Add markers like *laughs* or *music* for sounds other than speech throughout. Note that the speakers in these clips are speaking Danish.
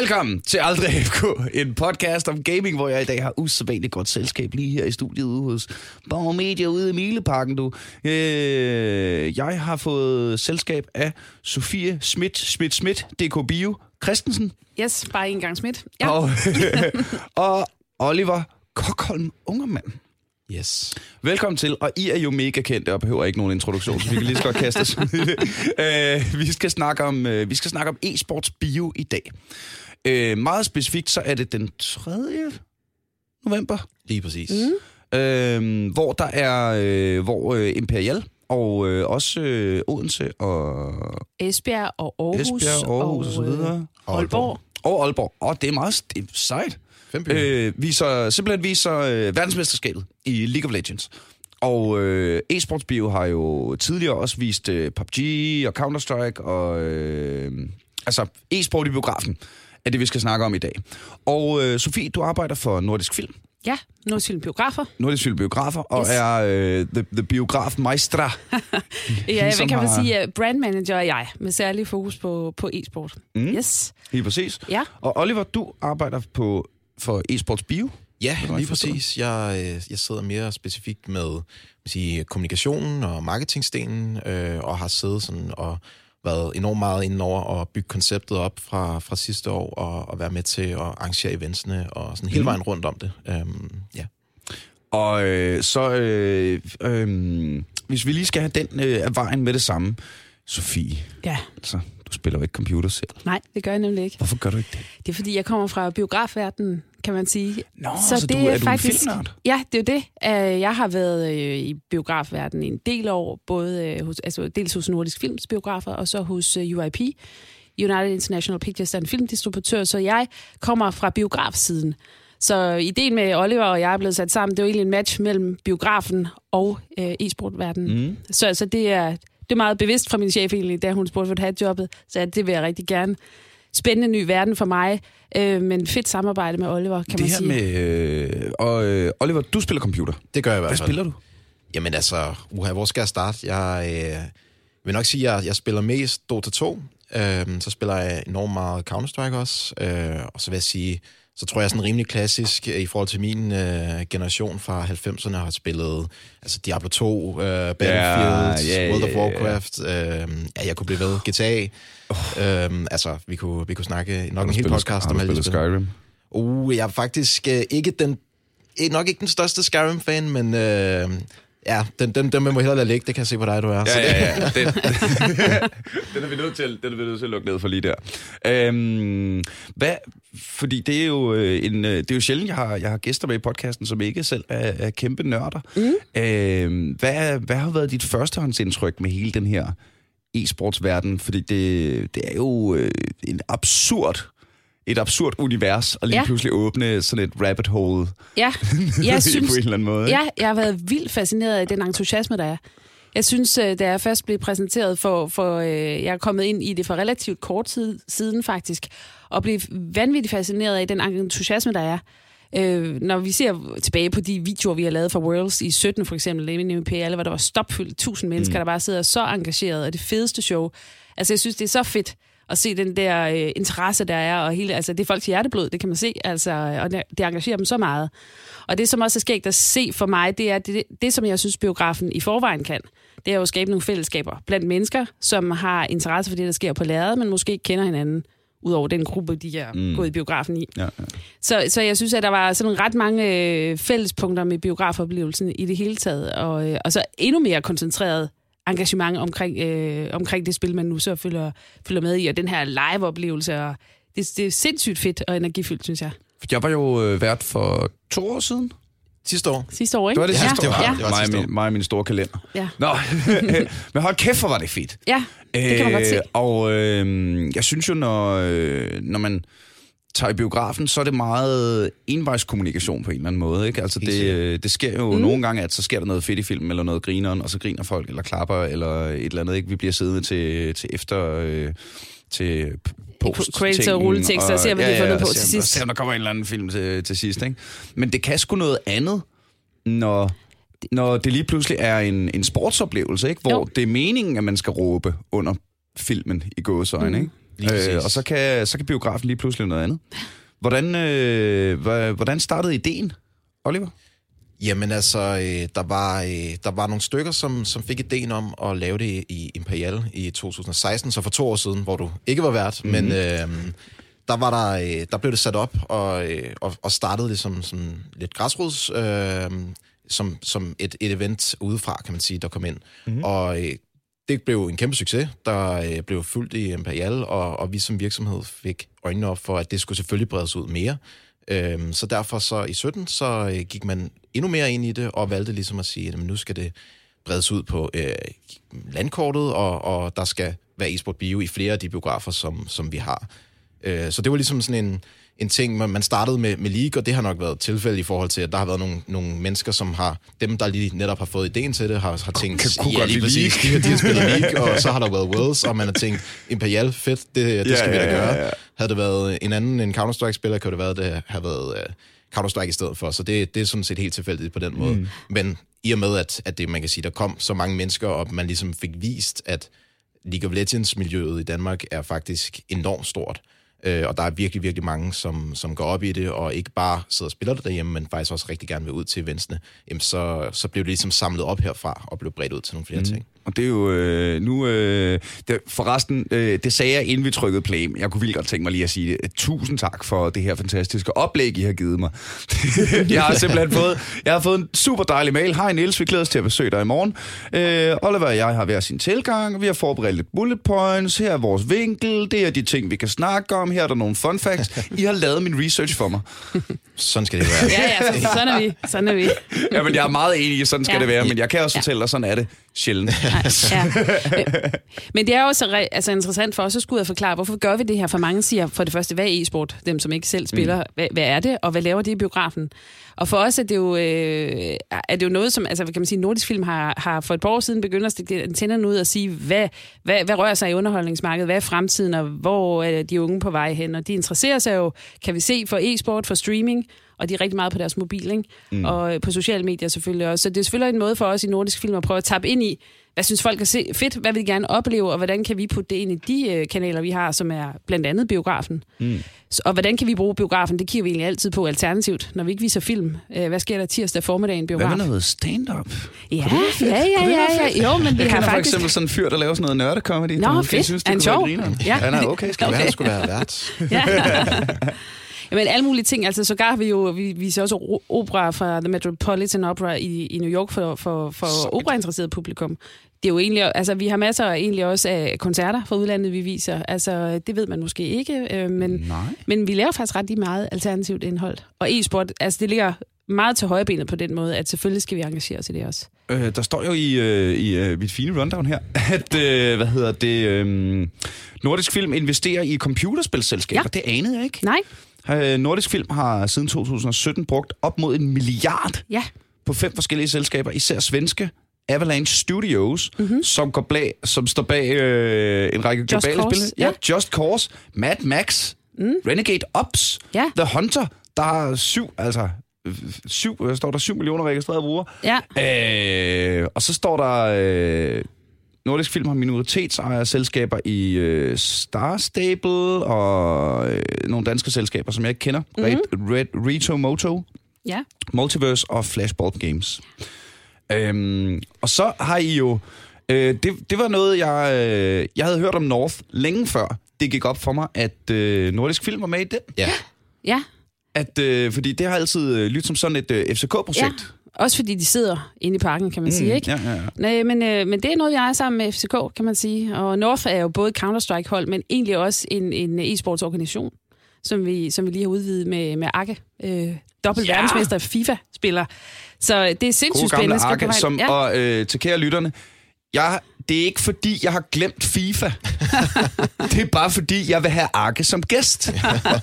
Velkommen til Aldrig FK, en podcast om gaming, hvor jeg i dag har usædvanligt godt selskab lige her i studiet ude hos Borg Media ude i Mileparken, du. Øh, jeg har fået selskab af Sofie Schmidt, Schmidt Schmidt, DK Bio, Christensen Yes, bare en gang smidt. Ja. og, *laughs* og Oliver Kokholm Ungermand. Yes. Velkommen til, og I er jo mega kendte og behøver ikke nogen introduktion, så vi kan lige så godt kaste os ud i det. Øh, vi, skal snakke om, øh, vi skal snakke om e-sports bio i dag. Øh, meget specifikt, så er det den 3. november, Lige præcis. Mm. øh, hvor der er, øh, hvor øh, Imperial og øh, også øh, Odense og Esbjerg og Aarhus. Esbjerg, Aarhus og, og så øh, videre. Aalborg. Og Aalborg. Og det er meget det er sejt. Øh, viser, simpelthen viser øh, verdensmesterskabet i League of Legends. Og øh, eSports Bio har jo tidligere også vist øh, PUBG og Counter-Strike og... Øh, altså, e-sport i biografen er det, vi skal snakke om i dag. Og øh, Sofie, du arbejder for Nordisk Film. Ja, Nordsjælland Biografer. Nordisk Film Biografer, og Yes. er øh, the, the biograf maestra. *laughs* Ja, hvad som kan man sige? Brand manager er jeg, med særlig fokus på, på e-sport. Mm. Yes. Lige præcis. Ja. Og Oliver, du arbejder på for eSports Bio. Ja, lige præcis. Jeg, øh, jeg sidder mere specifikt med sige, kommunikationen og marketingstenen, øh, og har siddet sådan og været enormt meget inde over og bygge konceptet op fra, fra sidste år, og, og være med til at arrangere eventsene, og sådan hele Mhm. vejen rundt om det. Øhm, ja. Og øh, så, øh, øh, hvis vi lige skal have den øh, af vejen med det samme. Sofie, Ja, altså, du spiller jo ikke computer selv. nej, det gør jeg nemlig ikke. Hvorfor gør du ikke det? Det er fordi, jeg kommer fra biografverdenen, kan man sige. Nå, så, så du, er, du en? Ja, det er jo det. Øh, Jeg har været øh, i biografverdenen en del år, både øh, hos, altså dels hos Nordisk Films biografer, og så hos UIP, United International Pictures, der er en filmdistributør, så jeg kommer fra biografsiden. Så ideen med Oliver og jeg er blevet sat sammen, det er jo egentlig en match mellem biografen og øh, e-sportverdenen. Mm. Så, så det, er, det er meget bevidst fra min chef egentlig, da hun spurgte for at have jobbet, så det vil jeg rigtig gerne. Spændende ny verden for mig, øh, men fedt samarbejde med Oliver, kan Det man her sige. med... Øh, og øh, Oliver, du spiller computer. Det gør jeg i Hvad hvert fald. spiller du? Jamen altså, uha, hvor skal jeg starte? Jeg øh, vil nok sige, at jeg, jeg spiller mest Dota 2. Øhm, så spiller jeg enormt meget Counter-Strike også. Øh, og så vil jeg sige, så tror jeg sådan rimelig klassisk øh, i forhold til min øh, generation fra 90'erne har spillet altså Diablo 2, øh, Battlefield, ja, ja, World of. Warcraft. Øh, ja, jeg kunne blive ved. GTA. Øhm, altså, vi kunne, vi kunne snakke nok en hel podcast om alle de spil. Skyrim? Uh, jeg er faktisk øh, ikke den, eh, nok ikke den største Skyrim-fan, men øh, ja, den, den, den må jeg hellere lade ligge. Det kan jeg se på dig, du er. Ja, ja, ja. *laughs* Den, *laughs* den, er vi nødt til, den er vi nødt til at lukke ned for lige der. Øhm, hvad, fordi det er jo øh, en, øh, det er jo sjældent, jeg har, jeg har gæster med i podcasten, som ikke selv er, er kæmpe nørder. Mm. Øhm, hvad, hvad har været dit førstehåndsindtryk med hele den her e-sportsverden? Fordi det, det er jo øh, en absurd et absurd univers at lige Ja. pludselig åbne sådan et rabbit hole Ja, *laughs* jeg på synes, en eller anden måde. ja, jeg har været vildt fascineret af den entusiasme, der er. Jeg synes, øh, da jeg først blev præsenteret for, for øh, jeg er kommet ind i det for relativt kort tid siden faktisk, og blev vanvittigt fascineret af den entusiasme, der er. Øh, når vi ser tilbage på de videoer, vi har lavet for Worlds i 17 for eksempel, i MPL, hvor der var stopfyldt 1000 mennesker, mm. der bare sidder så engageret, og det fedeste show. Altså, jeg synes, det er så fedt at se den der øh, interesse, der er, og hele, altså, det er folks hjerteblod, det kan man se, altså, og det, det engagerer dem så meget. Og det, som også er skægt at se for mig, det er det, det, som jeg synes, biografen i forvejen kan. Det er jo at skabe nogle fællesskaber blandt mennesker, som har interesse for det, der sker på lærredet, men måske ikke kender hinanden, udover den gruppe, de er mm. gået i biografen i. Ja, ja. Så, så jeg synes, at der var sådan ret mange øh, fællespunkter med biografoplevelsen i det hele taget, og, øh, og så endnu mere koncentreret engagement omkring, øh, omkring det spil, man nu så følger, følger med i, og den her live-oplevelse, og det, det er sindssygt fedt og energifyldt, synes jeg. Jeg var jo øh, vært for to år siden. Sidste år. Sidste år, ikke? Det var det ja, sidste det år. var- ja, det var mig, min, mig og min store kalender. ja, Nå, *laughs* men hold kæft, hvor var det fedt. ja, det kan man godt se. Og øh, jeg synes jo, når, øh, når man... tager i biografen, så er det meget envejskommunikation på en eller anden måde. Ikke? Altså det, øh, det sker jo mm. nogle gange, at så sker der noget fedt i filmen, eller noget grineren, og så griner folk, eller klapper, eller et eller andet. Ikke? Vi bliver siddende til, til efter... Øh, til post Credits og rulletekster, og ser, hvad ja, de har fundet på til sidst. Se, om der kommer en eller anden film til, til sidst. Ikke? Men det kan sgu noget andet, når, når det lige pludselig er en, en sportsoplevelse, ikke? hvor jo. det er meningen, at man skal råbe under filmen i gåsøjne. Mm. Ikke? Øh, og så kan, så kan biografen lige pludselig noget andet. Hvordan, øh, hvordan startede ideen, Oliver? Jamen altså, øh, der, var, øh, der var nogle stykker, som, som fik ideen om at lave det i Imperial i 2016, så for to år siden, hvor du ikke var vært, mm-hmm. men øh, der, var der, øh, der blev det sat op og, øh, og, og startede det som, som lidt græsrods, øh, som, som et, et event udefra, kan man sige, der kom ind. Mm-hmm. Og øh, det blev en kæmpe succes, der øh, blev fyldt i Imperial, og, og vi som virksomhed fik øjnene op for, at det skulle selvfølgelig bredes ud mere. Øhm, så derfor så i 17, så øh, gik man endnu mere ind i det, og valgte ligesom at sige, at nu skal det bredes ud på øh, landkortet, og, og der skal være e-sport bio i flere af de biografer, som, som vi har. Øh, så det var ligesom sådan en, en ting, man startede med, med League, og det har nok været tilfælde i forhold til, at der har været nogle, nogle mennesker, som har, dem der lige netop har fået ideen til det, har, har tænkt, kan, kunne ja, lige præcis, de, de har spillet *laughs* League, og så har der været Worlds, og man har tænkt, Imperial, fedt, det, det skal ja, vi da gøre. Ja, ja. Havde det været en anden, en Counter-Strike-spiller, kunne det være, det have været uh, Counter-Strike i stedet for, så det, det er sådan set helt tilfældigt på den måde. Mm. Men i og med, at, at det, man kan sige, der kom så mange mennesker, og man ligesom fik vist, at League of Legends-miljøet i Danmark er faktisk enormt stort, Øh, og der er virkelig, virkelig mange, som, som går op i det, og ikke bare sidder og spiller det derhjemme, men faktisk også rigtig gerne vil ud til eventsene. Jamen, så, så blev det ligesom samlet op herfra, og blev bredt ud til nogle flere mm. ting. Og det er jo øh, nu... Øh, det, forresten, øh, det sagde jeg, inden vi trykkede play. Jeg kunne vildt godt tænke mig lige at sige det. Tusind tak for det her fantastiske oplæg, I har givet mig. *laughs* jeg har simpelthen fået, jeg har fået en super dejlig mail. Hej Niels, vi glæder os til at besøge dig i morgen. Øh, Oliver og jeg har hver sin tilgang. Vi har forberedt lidt bullet points. Her er vores vinkel. Det er de ting, vi kan snakke om. Her er der nogle fun facts. I har lavet min research for mig. sådan skal det være. ja, ja, sådan er vi. Sådan er vi. ja, men jeg er meget enig i, sådan skal ja. det være. Men jeg kan også ja. fortælle dig, sådan er det sjældent. *laughs* ja. Men det er også altså, interessant for os at skulle forklare, hvorfor gør vi det her? For mange siger for det første, hvad er e-sport? Dem, som ikke selv spiller. Mm. Hvad, hvad er det, og hvad laver de i biografen? Og for os er det jo, øh, er det jo noget, som altså, kan man sige, Nordisk Film har, har for et par år siden begyndt at stikke antennerne ud og sige, hvad, hvad, hvad rører sig i underholdningsmarkedet? Hvad er fremtiden, og hvor er de unge på vej hen? Og de interesserer sig jo, kan vi se, for e-sport, for streaming, og de er rigtig meget på deres mobil, ikke? Mm. og på sociale medier selvfølgelig også. Så det er selvfølgelig en måde for os i Nordisk Film at prøve at tappe ind i, hvad synes folk er fedt, hvad vil de gerne opleve, og hvordan kan vi putte det ind i de øh, kanaler, vi har, som er blandt andet biografen. Mm. Så, og hvordan kan vi bruge biografen? Det kigger vi egentlig altid på alternativt, når vi ikke viser film. Øh, hvad sker der tirsdag formiddag i en biograf? Hvad med noget stand-up? Ja, ja, ja, ja, ja, Jo, men vi jeg har faktisk... for eksempel sådan en fyr, der laver sådan noget nørdekomedy. Nå, fedt. Synes, det er sjov. Ja. Han er okay, skal okay. være, skulle være vært. *laughs* ja. *laughs* Jamen alle mulige ting. Altså sågar vi jo, vi viser også opera fra The Metropolitan Opera i, i New York for, for, for operainteresseret publikum. Det er jo egentlig, altså vi har masser egentlig også af koncerter fra udlandet, vi viser. Altså det ved man måske ikke, øh, men, Nej. men vi laver faktisk ret meget alternativt indhold. Og e-sport, altså det ligger meget til højbenet på den måde, at selvfølgelig skal vi engagere os i det også. Øh, der står jo i, øh, i øh, mit fine rundown her, *laughs* at øh, hvad hedder det, øh, Nordisk Film investerer i computerspilselskaber. Ja. Det anede jeg ikke. Nej. Øh, Nordisk Film har siden 2017 brugt op mod en milliard ja. på fem forskellige selskaber, især svenske, Avalanche Studios, mm-hmm. som, går bag, som står bag øh, en række Just globale spil. Ja. ja, Just Cause, Mad Max, mm. Renegade Ops, ja. The Hunter, der har syv, altså syv, står der 7 millioner registrerede brugere. Ja. Øh, og så står der... Øh, Nordisk Film har minoritetsejer selskaber i øh, Star Stable og øh, nogle danske selskaber, som jeg ikke kender. Mm-hmm. Red, Red, Rito Moto, ja. Multiverse og Flashboard Games. Øhm, og så har I jo... Øh, det, det var noget, jeg, øh, jeg havde hørt om North længe før. Det gik op for mig, at øh, Nordisk Film var med i det. Ja. Ja. At, øh, fordi det har altid øh, lyttet som sådan et øh, FCK-projekt. Ja. Også fordi de sidder inde i parken, kan man mm, sige, ikke? Ja, ja, ja. Nej, men, øh, men det er noget, jeg er sammen med FCK, kan man sige. Og North er jo både Counter-Strike-hold, men egentlig også en, en e-sportsorganisation, som vi, som vi lige har udvidet med, med Akke. Øh, dobbelt ja. verdensmester FIFA-spiller. Så det er sindssygt spændende. Arke, som, ja. Og øh, til kære lytterne, jeg det er ikke fordi, jeg har glemt FIFA. *laughs* det er bare fordi, jeg vil have Arke som gæst.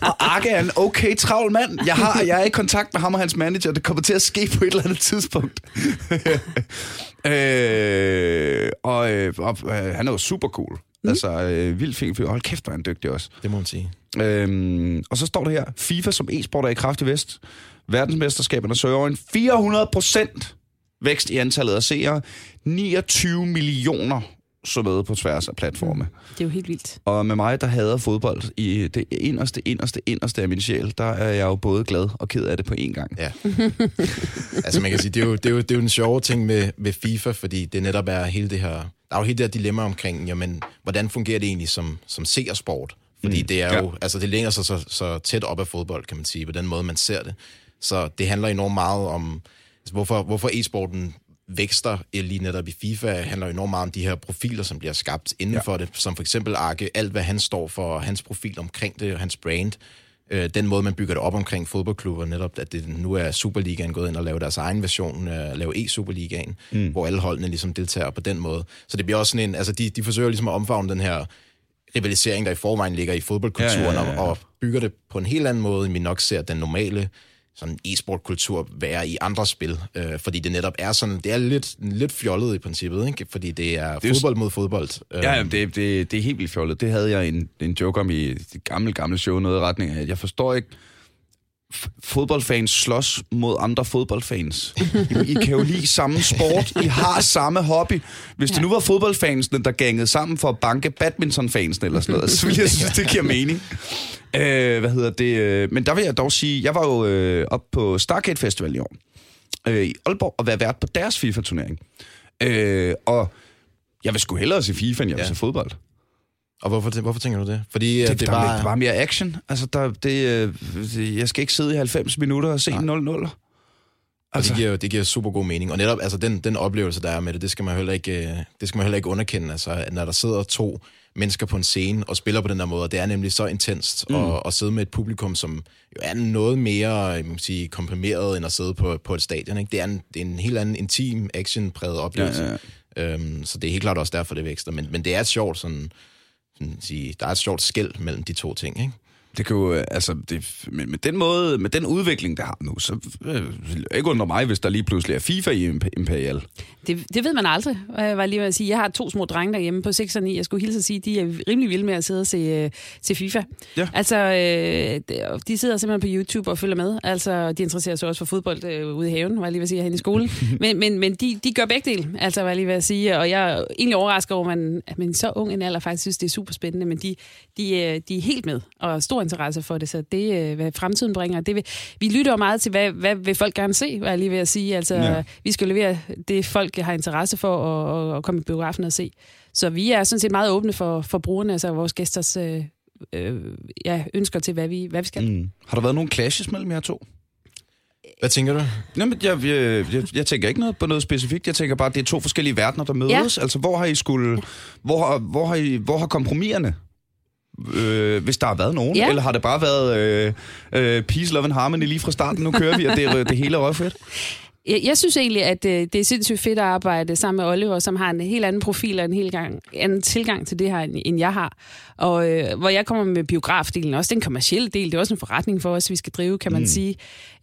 og Arke er en okay travl mand. Jeg, har, jeg er i kontakt med ham og hans manager. Det kommer til at ske på et eller andet tidspunkt. *laughs* øh, og, øh, og øh, han er jo super cool. Mm. Altså, øh, vildt fint fyr. Hold kæft, hvor er han dygtig også. Det må man sige. Øhm, og så står det her, FIFA som e-sport er i kraftig vest. Verdensmesterskaberne søger over en 400 procent vækst i antallet af seere. 29 millioner så med på tværs af platforme. Det er jo helt vildt. Og med mig, der hader fodbold i det inderste, inderste, inderste af min sjæl, der er jeg jo både glad og ked af det på én gang. Ja. *laughs* altså man kan sige, det er jo, det er jo, det er jo en sjove ting med, med FIFA, fordi det netop er hele det her, der er jo hele det her dilemma omkring, jamen, hvordan fungerer det egentlig som, som seersport? Fordi mm. det er jo, ja. altså det længer sig så, så tæt op af fodbold, kan man sige, på den måde, man ser det. Så det handler enormt meget om, altså, hvorfor, hvorfor e-sporten vækster lige netop i FIFA, handler enormt meget om de her profiler, som bliver skabt inden ja. for det, som for eksempel Arke, alt hvad han står for, hans profil omkring det, og hans brand, øh, den måde, man bygger det op omkring fodboldklubber, netop at det nu er Superligaen gået ind og lavet deres egen version, øh, lave e-Superligaen, mm. hvor alle holdene ligesom deltager på den måde. Så det bliver også sådan en, altså de, de forsøger ligesom at omfavne den her rivalisering, der i forvejen ligger i fodboldkulturen, ja, ja, ja, ja. Og, og bygger det på en helt anden måde, end vi nok ser den normale sådan e-sport-kultur være i andre spil, øh, fordi det netop er sådan, det er lidt, lidt fjollet i princippet, ikke? fordi det er, det er fodbold mod fodbold. Ja, jamen, det, det, det er helt vildt fjollet. Det havde jeg en, en joke om i det gamle, gamle show, noget i retning af, jeg forstår ikke, fodboldfans slås mod andre fodboldfans. I, I kan jo lide samme sport. I har samme hobby. Hvis ja. det nu var fodboldfansene, der gangede sammen for at banke badmintonfansene eller sådan noget, *laughs* så ville jeg synes, det giver mening. Øh, hvad hedder det? Øh, men der vil jeg dog sige, jeg var jo øh, op på Stargate Festival i år øh, i Aalborg og være vært på deres FIFA-turnering. Øh, og jeg vil sgu hellere se FIFA, end jeg vil ja. se fodbold. Og hvorfor, hvorfor tænker du det? Fordi det, det, var... det var mere action. Altså, der, det, det, jeg skal ikke sidde i 90 minutter og se 0-0. Altså. det giver, det giver super god mening. Og netop altså, den, den oplevelse, der er med det, det skal man heller ikke, det skal man heller ikke underkende. Altså, når der sidder to mennesker på en scene og spiller på den der måde, det er nemlig så intenst mm. at, at sidde med et publikum, som jo er noget mere man kan sige, komprimeret end at sidde på, på et stadion. Ikke? Det, er en, det er en helt anden intim, action-præget oplevelse. Ja, ja. Øhm, så det er helt klart også derfor, det vækster. Men, men det er sjovt sådan sådan sige, der er et sjovt skæld mellem de to ting, ikke? Det kan jo, øh, altså, det, med, med den måde, med den udvikling, der har nu, så øh, ikke undre mig, hvis der lige pludselig er FIFA i Imperial. Det, det ved man aldrig, jeg var lige ved at sige. Jeg har to små drenge derhjemme på 6 og 9. Jeg skulle hilse at sige, de er rimelig vilde med at sidde og se, øh, se FIFA. Ja. Altså, øh, de sidder simpelthen på YouTube og følger med. Altså, de interesserer sig også for fodbold øh, ude i haven, var jeg lige ved at sige, hen i skolen. *laughs* men men, men de, de gør begge dele, altså, var jeg lige ved at sige. Og jeg er egentlig overrasket over, at man, at man så ung en alder faktisk synes, det er super spændende, men de, de, de er helt med og stor interesse for det, så det er, hvad fremtiden bringer. Det vil, vi lytter jo meget til, hvad, hvad vil folk gerne se, var jeg lige ved at sige. Altså, ja. vi skal levere det, folk har interesse for at, at komme i biografen og se. Så vi er sådan set meget åbne for, for brugerne, altså vores gæsters øh, øh, ja, ønsker til, hvad vi, hvad vi skal. Mm. Har der været nogle clashes mellem jer to? Hvad tænker du? Nå, men jeg, jeg, jeg, jeg tænker ikke noget på noget specifikt. Jeg tænker bare, at det er to forskellige verdener, der mødes. Ja. Altså, hvor har I skulle... Hvor, hvor, har, I, hvor har kompromiserne øh, hvis der har været nogen? Ja. Eller har det bare været øh, øh, peace, love and harmony lige fra starten? Nu kører vi, og det, det hele er røvfedt? Jeg, jeg synes egentlig, at øh, det er sindssygt fedt at arbejde sammen med Oliver, som har en helt anden profil og en helt gang, anden tilgang til det her, end, end jeg har. Og øh, hvor jeg kommer med biografdelen, også den kommercielle del, det er også en forretning for os, vi skal drive, kan man mm. sige.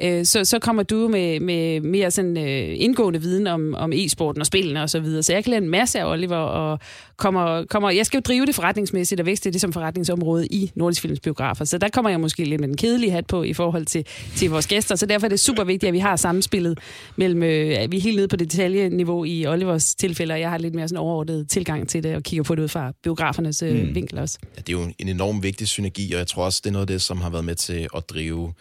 Øh, så, så kommer du med, med mere sådan øh, indgående viden om, om e-sporten og spillene og så videre. Så jeg kan lære en masse af Oliver, og kommer, kommer, jeg skal jo drive det forretningsmæssigt og vækste det som forretningsområde i Nordisk Films biografer. Så der kommer jeg måske lidt med den kedelige hat på i forhold til, til vores gæster. Så derfor er det super vigtigt, at vi har samspillet mellem, øh, vi er helt nede på det detaljeniveau i Olivers tilfælde, og jeg har lidt mere sådan overordnet tilgang til det og kigger på det ud fra biografernes øh, mm. vinkel også. Ja, det er jo en enorm vigtig synergi, og jeg tror også, det er noget af det, som har været med til at drive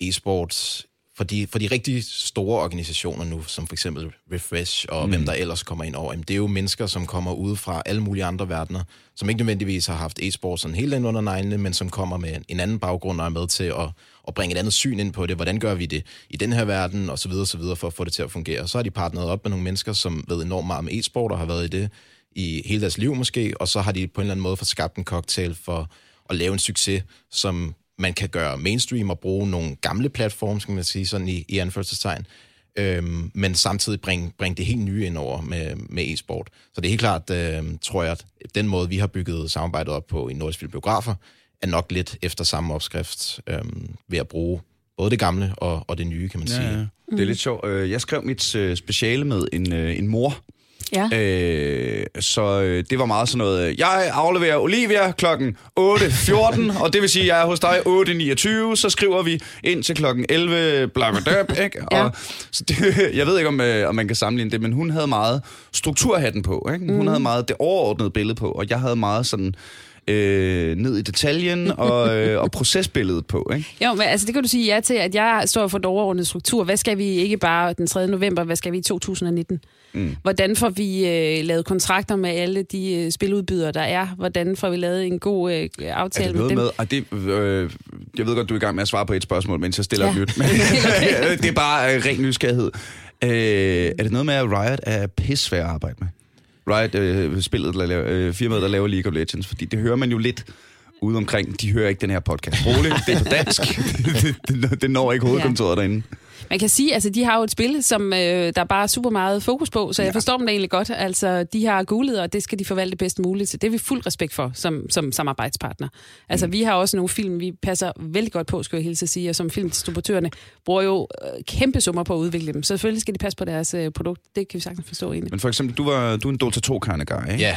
e-sports for de, for de rigtig store organisationer nu, som for eksempel Refresh og mm. hvem der ellers kommer ind over, det er jo mennesker, som kommer ud fra alle mulige andre verdener, som ikke nødvendigvis har haft e-sport sådan helt ind under neglene, men som kommer med en anden baggrund og er med til at, at bringe et andet syn ind på det. Hvordan gør vi det i den her verden, og så videre, og så videre, for at få det til at fungere. Så har de partneret op med nogle mennesker, som ved enormt meget om e-sport og har været i det i hele deres liv måske, og så har de på en eller anden måde fået skabt en cocktail for at lave en succes, som man kan gøre mainstream og bruge nogle gamle platforme, skal man sige, sådan i, i anførselstegn, øhm, men samtidig bringe bring det helt nye ind over med, med e-sport. Så det er helt klart, øh, tror jeg, at den måde, vi har bygget samarbejdet op på i Nordisk Film Biografer, er nok lidt efter samme opskrift øh, ved at bruge både det gamle og, og det nye, kan man sige. Ja, ja. Det er lidt sjovt. Øh, Jeg skrev mit øh, speciale med en, øh, en mor, Ja. Øh, så øh, det var meget sådan noget, øh, jeg afleverer Olivia klokken 8.14, *laughs* og det vil sige, at jeg er hos dig 8.29, så skriver vi ind til klokken 11, bla bla bla, ikke? *laughs* Ja. Og, så det, *laughs* jeg ved ikke, om, øh, om man kan sammenligne det, men hun havde meget strukturhatten på, ikke? Hun havde meget det overordnede billede på, og jeg havde meget sådan øh, ned i detaljen og, øh, og procesbilledet på, ikke? Jo, men altså det kan du sige ja til, at jeg står for den overordnede struktur. Hvad skal vi ikke bare den 3. november, hvad skal vi i 2019? Mm. Hvordan får vi øh, lavet kontrakter med alle de øh, spiludbydere, der er? Hvordan får vi lavet en god øh, Er aftale det med dem? med, og det, øh, jeg ved godt, du er i gang med at svare på et spørgsmål, mens jeg stiller Ja. ja. nyt, *laughs* men *laughs* det er bare øh, ren nysgerrighed. Øh, er det noget med, at Riot er pissvær at arbejde med? Riot, øh, spillet, der laver, øh, firmaet, der laver League of Legends, fordi det hører man jo lidt ude omkring. De hører ikke den her podcast. Roligt, det er på dansk. *laughs* det, det, det når ikke hovedkontoret ja. derinde. Man kan sige, altså de har jo et spil, som øh, der er bare super meget fokus på, så jeg forstår dem da egentlig godt. Altså, de har gulet, og det skal de forvalte bedst muligt. Så det er vi fuld respekt for som, som samarbejdspartner. Altså, mm. vi har også nogle film, vi passer vældig godt på, skal jeg hilse at sige, og som filmdistributørerne bruger jo øh, kæmpe summer på at udvikle dem. Så selvfølgelig skal de passe på deres øh, produkt. Det kan vi sagtens forstå egentlig. Men for eksempel, du, var, du er en Dota 2 kind of guy, ikke? Ja,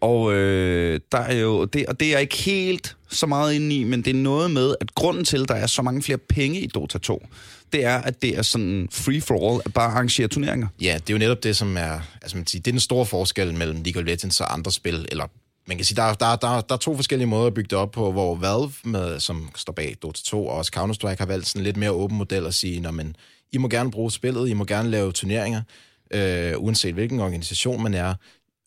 og øh, der er jo, det, og det er jeg ikke helt så meget inde i, men det er noget med, at grunden til, at der er så mange flere penge i Dota 2, det er, at det er sådan free for all, at bare arrangere turneringer. Ja, det er jo netop det, som er, altså man kan sige, det er den store forskel mellem League of Legends og andre spil, eller man kan sige, der, der, der, der er to forskellige måder at bygge det op på, hvor Valve, med, som står bag Dota 2 og også Counter-Strike, har valgt sådan en lidt mere åben model at sige, når man, I må gerne bruge spillet, I må gerne lave turneringer, øh, uanset hvilken organisation man er.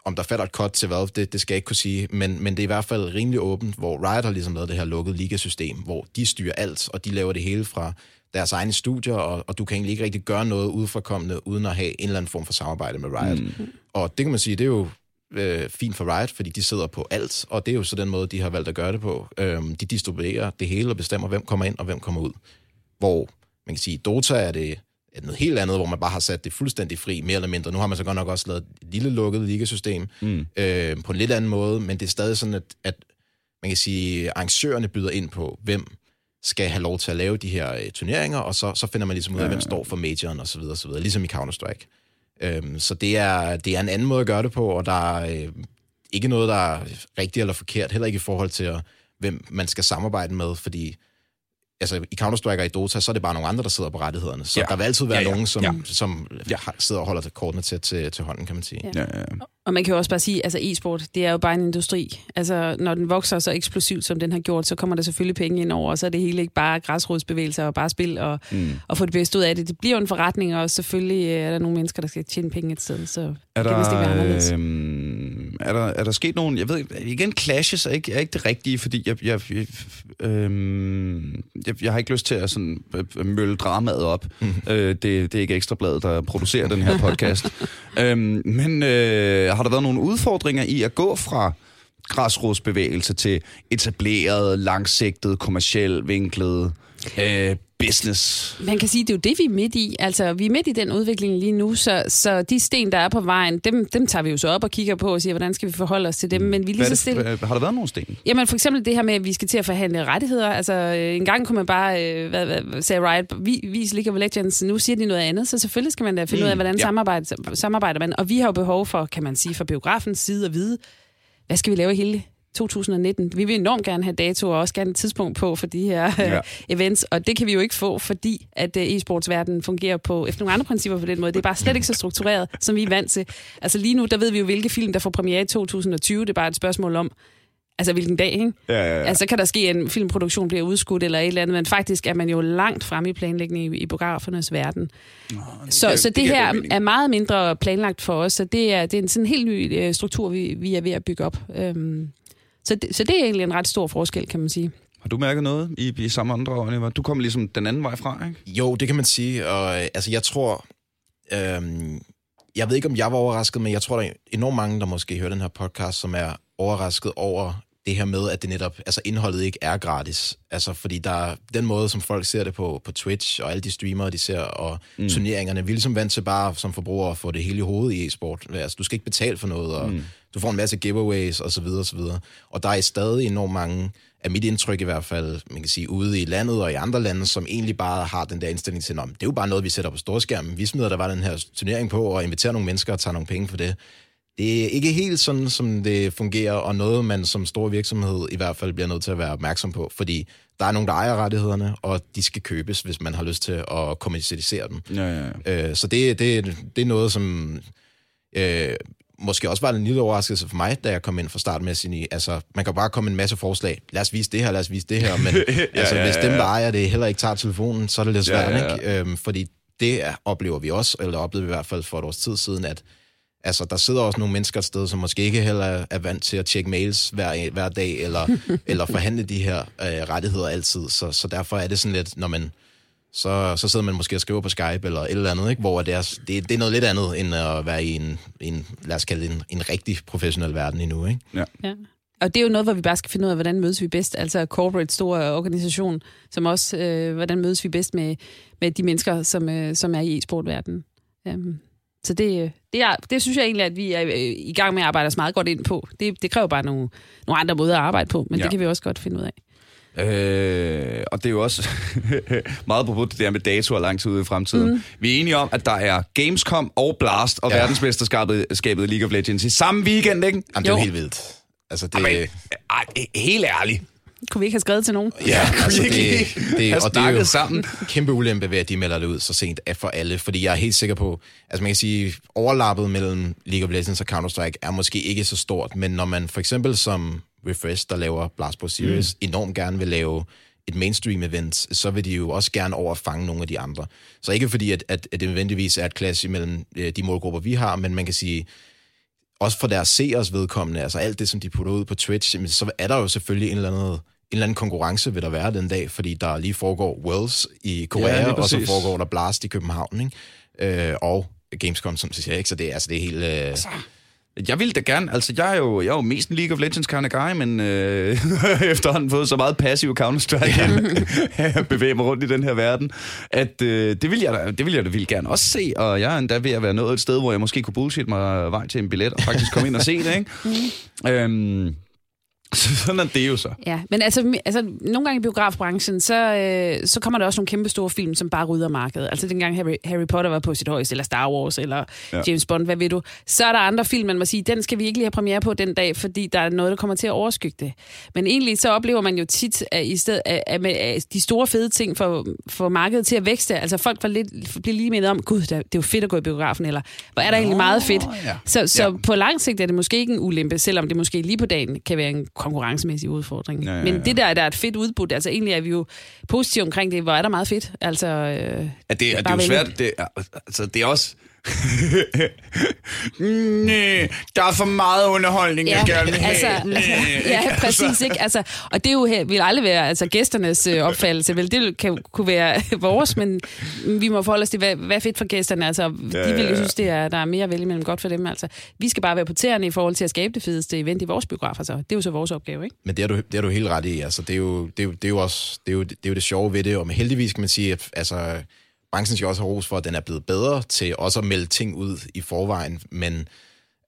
Om der falder et cut til Valve, det, det skal jeg ikke kunne sige, men, men det er i hvert fald rimelig åbent, hvor Riot har ligesom lavet det her lukkede ligasystem, hvor de styrer alt, og de laver det hele fra deres egne studier, og, og du kan egentlig ikke rigtig gøre noget udefrakommende, uden at have en eller anden form for samarbejde med Riot. Mm. Og det kan man sige, det er jo øh, fint for Riot, fordi de sidder på alt, og det er jo så den måde, de har valgt at gøre det på. Øhm, de distribuerer det hele og bestemmer, hvem kommer ind og hvem kommer ud. Hvor man kan sige, Dota er det noget helt andet, hvor man bare har sat det fuldstændig fri, mere eller mindre. Nu har man så godt nok også lavet et lille lukket ligasystem mm. øh, på en lidt anden måde, men det er stadig sådan, at, at man kan sige, arrangørerne byder ind på, hvem skal have lov til at lave de her øh, turneringer, og så, så finder man ligesom ud af, hvem står for majoren og så videre, og så videre, ligesom i Counter-Strike. Øhm, så det er, det er en anden måde at gøre det på, og der er øh, ikke noget, der er rigtigt eller forkert, heller ikke i forhold til, at, hvem man skal samarbejde med, fordi altså, i Counter-Strike og i Dota, så er det bare nogle andre, der sidder på rettighederne. Så Ja. der vil altid være Ja, ja. nogen, som, Ja. ja. som ja. sidder og holder kortene til, til, til hånden, kan man sige. Ja. Ja. Ja, ja. Og man kan jo også bare sige, altså e-sport, det er jo bare en industri. Altså, når den vokser så eksplosivt, som den har gjort, så kommer der selvfølgelig penge ind over, og så er det hele ikke bare græsrodsbevægelser og bare spil og, mm. og få det bedste ud af det. Det bliver jo en forretning, og selvfølgelig øh, er der nogle mennesker, der skal tjene penge et sted, så Er det kan vist ikke der, øhm, er, der, er der sket nogen, jeg ved ikke, igen clashes er ikke, er ikke det rigtige, fordi jeg, jeg, jeg, øhm, jeg, jeg har ikke lyst til at sådan, øh, mølle dramaet op. Mhm. øh, det, det er ikke Ekstrabladet, der producerer den her podcast. *laughs* øhm, men øh, har der været nogle udfordringer i at gå fra græsrodsbevægelse til etableret, langsigtet, kommersiel, vinklet øh, business? Man kan sige, det er jo det, vi er midt i. Altså, vi er midt i den udvikling lige nu, så, så de sten, der er på vejen, dem, dem tager vi jo så op og kigger på og siger, hvordan skal vi forholde os til dem. Men vi lige så stille. har der været nogle sten? Jamen for eksempel det her med, at vi skal til at forhandle rettigheder. Altså øh, en gang kunne man bare, øh, hvad, hvad sagde Riot, vi, vis League of Legends, nu siger de noget andet, så selvfølgelig skal man da finde mm, ud af, hvordan ja. ja. samarbejder, samarbejder man. Og vi har jo behov for, kan man sige, fra biografens side at vide, hvad skal vi lave i hele 2019. Vi vil enormt gerne have dato og også gerne et tidspunkt på for de her Ja. ja. events, og det kan vi jo ikke få, fordi at øh, e-sportsverdenen fungerer på efter nogle andre principper på den måde. Det er bare slet ikke så struktureret, som vi er vant til. Altså lige nu, der ved vi jo, hvilke film, der får premiere i 2020. Det er bare et spørgsmål om, altså hvilken dag, ikke? Ja, ja, ja. Altså, så kan der ske, at en filmproduktion bliver udskudt eller et eller andet, men faktisk er man jo langt fremme i planlægningen i, i biografernes verden. så, kan- så det det, her mening. er meget mindre planlagt for os, så det er, det er en sådan helt ny øh, struktur, vi, vi er ved at bygge op. Øhm, så det, så det er egentlig en ret stor forskel, kan man sige. Har du mærket noget i, i samme andre, Oliver? Du kom ligesom den anden vej fra, ikke? Jo, det kan man sige. Og, øh, altså, jeg tror... Øhm, jeg ved ikke, om jeg var overrasket, men jeg tror, der er enormt mange, der måske hører den her podcast, som er overrasket over det her med, at det netop, altså indholdet ikke er gratis. Altså, fordi der den måde, som folk ser det på, på Twitch, og alle de streamere, de ser, og mm. turneringerne, vil som vant til bare som forbrugere at få det hele i hovedet i e-sport. Altså, du skal ikke betale for noget, og mm. Du får en masse giveaways osv. videre Og så videre. og der er stadig enormt mange, af mit indtryk i hvert fald, man kan sige, ude i landet og i andre lande, som egentlig bare har den der indstilling til, det er jo bare noget, vi sætter på storskærmen. Vi smider der bare den her turnering på og inviterer nogle mennesker og tager nogle penge for det. Det er ikke helt sådan, som det fungerer, og noget, man som stor virksomhed i hvert fald bliver nødt til at være opmærksom på, fordi der er nogen, der ejer rettighederne, og de skal købes, hvis man har lyst til at kommercialisere dem. Ja, ja, ja. Øh, så det, det, det er noget, som øh, måske også var en lille overraskelse for mig, da jeg kom ind fra start med at sige, altså, man kan bare komme en masse forslag. Lad os vise det her, lad os vise det her. Men *laughs* ja, altså, ja, ja, hvis dem, der ejer det, heller ikke tager telefonen, så er det lidt svært, ja, ja, ja. ikke? Øhm, fordi det oplever vi også, eller oplevede vi i hvert fald for et års tid siden, at altså, der sidder også nogle mennesker et sted, som måske ikke heller er vant til at tjekke mails hver, hver dag, eller, *laughs* eller forhandle de her øh, rettigheder altid. Så, så derfor er det sådan lidt, når man så, så sidder man måske og skriver på Skype eller et eller andet, ikke? hvor det er, det, det er noget lidt andet end at være i en, en lad os kalde det en, en rigtig professionel verden endnu. Ikke? Ja. ja. Og det er jo noget, hvor vi bare skal finde ud af, hvordan mødes vi bedst. Altså corporate, store organisation, som også, øh, hvordan mødes vi bedst med, med de mennesker, som, øh, som er i e-sportverdenen. Um, så det, det, er, det synes jeg egentlig, at vi er øh, i gang med at arbejde os meget godt ind på. Det, det kræver bare nogle, nogle andre måder at arbejde på, men ja. det kan vi også godt finde ud af. Øh, og det er jo også *laughs* meget på det der med datoer langt tid ude i fremtiden. Mm. Vi er enige om, at der er Gamescom og Blast og ja. verdensmesterskabet League of Legends i samme weekend, ikke? Jamen, det er jo helt vildt. Altså, det... Jamen, ej, helt ærligt. Kunne vi ikke have skrevet til nogen? Ja, *laughs* altså det, det, det, og det er jo sammen. *laughs* kæmpe ulempe ved, at de melder det ud så sent for alle, fordi jeg er helt sikker på, altså man kan sige, overlappet mellem League of Legends og Counter-Strike er måske ikke så stort, men når man for eksempel som Refresh, der laver Blast Pro Series, mm. enormt gerne vil lave et mainstream event, så vil de jo også gerne overfange nogle af de andre. Så ikke fordi, at, at, at det nødvendigvis er et klasse mellem øh, de målgrupper, vi har, men man kan sige, også for deres seers vedkommende, altså alt det, som de putter ud på Twitch, så er der jo selvfølgelig en eller anden en eller anden konkurrence vil der være den dag, fordi der lige foregår Worlds i Korea, ja, og så foregår der Blast i København, ikke? Øh, og Gamescom, som siger, ikke? Så det, altså, det er helt... Øh, altså jeg ville da gerne, altså jeg er jo, jeg er jo mest en League of Legends kind of guy, men øh, *laughs* efterhånden fået så meget passiv Counter-Strike, at jeg mig rundt i den her verden, at øh, det, vil jeg da, det vil jeg da vil gerne også se, og jeg er endda ved at være nået et sted, hvor jeg måske kunne bullshit mig vej til en billet og faktisk komme ind og se det, ikke? Mm. øhm, så *laughs* sådan er det jo så. Ja, men altså, altså nogle gange i biografbranchen, så, øh, så kommer der også nogle kæmpe store film, som bare rydder markedet. Altså dengang Harry, Harry Potter var på sit højeste, eller Star Wars, eller ja. James Bond, hvad ved du. Så er der andre film, man må sige, den skal vi ikke lige have premiere på den dag, fordi der er noget, der kommer til at overskygge det. Men egentlig så oplever man jo tit, at, i stedet, at, at, at de store fede ting for, for markedet til at vækste, altså folk får lidt, bliver lige mindet om, gud, det er jo fedt at gå i biografen, eller hvor er der Nå, egentlig meget fedt. Ja. Så, så ja. på lang sigt er det måske ikke en ulempe, selvom det måske lige på dagen kan være en konkurrencemæssige udfordring. Ja, ja, ja. Men det der, der er et fedt udbud, altså egentlig er vi jo positive omkring det, hvor er der meget fedt. Altså, øh, ja, det, det, er, det er jo svært, det, altså, det er også, *laughs* Næh, der er for meget underholdning, ja, jeg gerne vil. Altså, Næh, *laughs* ja, *laughs* altså. præcis. Ikke? Altså, og det er jo, vil aldrig være altså, gæsternes øh, opfattelse. Vel, det kan, kunne være vores, men vi må forholde os til, hvad, hvad fedt for gæsterne. Altså, ja, de vil jo synes, det er, der er mere vel mellem godt for dem. Altså, vi skal bare være på tæerne i forhold til at skabe det fedeste event i vores biografer. Så. Det er jo så vores opgave, ikke? Men det er du, det er du helt ret i. Altså, det, er jo, det, er jo, det er jo også det, er jo, det, er jo det sjove ved det. Og heldigvis kan man sige, at altså, branchen skal også have ros for, at den er blevet bedre til også at melde ting ud i forvejen, men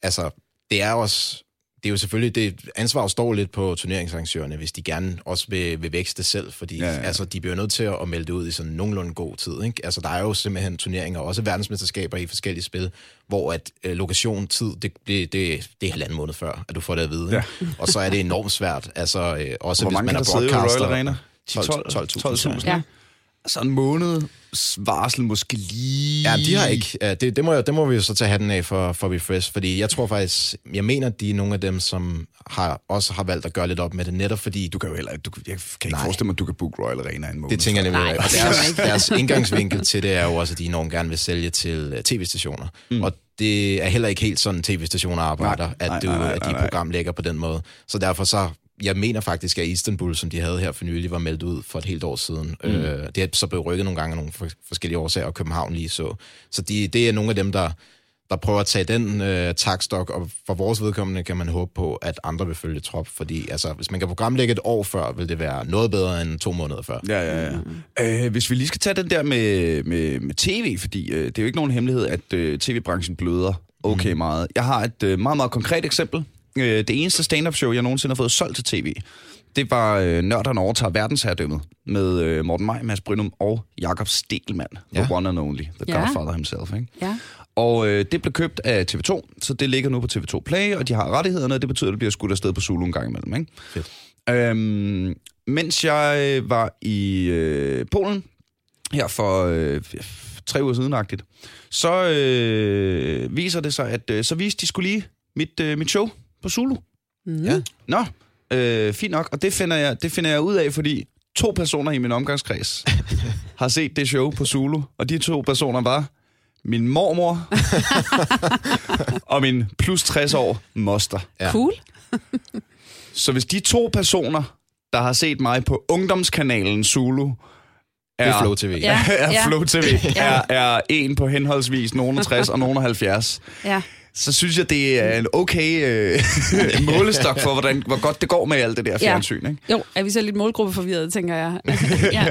altså, det er også, det er jo selvfølgelig, det ansvar står lidt på turneringsarrangørerne, hvis de gerne også vil, vil vækste selv, fordi ja, ja. Altså, de bliver nødt til at melde det ud i sådan nogenlunde god tid. Ikke? Altså, der er jo simpelthen turneringer, også verdensmesterskaber i forskellige spil, hvor at øh, lokation, tid, det, det, det, det er halvanden måned før, at du får det at vide. Ja. Ikke? Og så er det enormt svært, altså øh, også hvis man er broadcaster. Hvor mange der sidder i Royal Arena? 12.000. 12, 12, 12, 12, 12, 12, 12, 12, 12, 12, 12, 12, så en måneds varsel måske lige... Ja, de har ikke... Det, det, må, det må vi så tage hatten af for, for Refresh, fordi jeg tror faktisk, jeg mener, de er nogle af dem, som har, også har valgt at gøre lidt op med det, netop fordi... Du kan jo heller du, jeg kan ikke nej. forestille mig, at du kan booke Royal Arena en måned. Det tænker jeg nemlig. Og deres, deres indgangsvinkel til det er jo også, at de enormt gerne vil sælge til øh, tv-stationer. Mm. Og det er heller ikke helt sådan, tv-stationer arbejder, nej, at, du, nej, nej, nej, at de program programlægger på den måde. Så derfor så jeg mener faktisk, at Istanbul, som de havde her for nylig, var meldt ud for et helt år siden. Mm. Øh, det er så blevet rykket nogle gange af nogle for, forskellige årsager, og København lige så. Så de, det er nogle af dem, der, der prøver at tage den øh, takstok, og for vores vedkommende kan man håbe på, at andre vil følge trop, fordi altså, hvis man kan programlægge et år før, vil det være noget bedre end to måneder før. Ja, ja, ja. Mm. Øh, hvis vi lige skal tage den der med, med, med tv, fordi øh, det er jo ikke nogen hemmelighed, at øh, tv-branchen bløder okay mm. meget. Jeg har et øh, meget, meget konkret eksempel. Øh, det eneste stand-up show, jeg nogensinde har fået solgt til tv, det var øh, Nørderne overtager verdensherredømmet med øh, Morten Maj, Mads Brynum og Jakob Stelmann, ja. the one and only, the Ja. godfather himself. Ikke? Ja. Og øh, det blev købt af TV2, så det ligger nu på TV2 Play, og de har rettighederne, og det betyder, at det bliver skudt afsted på Zulu en gang imellem. Ikke? Fedt. Øhm, mens jeg øh, var i øh, Polen, her for øh, tre uger siden, så øh, viser det sig, at øh, så viste de skulle lige mit, øh, mit show på Zulu. Mm. Ja. Nå, øh, fint nok. Og det finder, jeg, det finder jeg ud af, fordi to personer i min omgangskreds *laughs* har set det show på Zulu. Og de to personer var min mormor *laughs* og min plus 60 år moster. Ja. Cool. Så hvis de to personer, der har set mig på ungdomskanalen Zulu, Det er Flow TV. Ja. er Flow TV, *laughs* Ja. er, er en på henholdsvis nogen af 60 og nogen af 70, Ja. Så synes jeg, det er en okay øh, *laughs* målestok for, hvordan, hvor godt det går med alt det der fjernsyn. Ikke? Jo, er vi så lidt målgruppeforvirret, tænker jeg. *laughs* ja.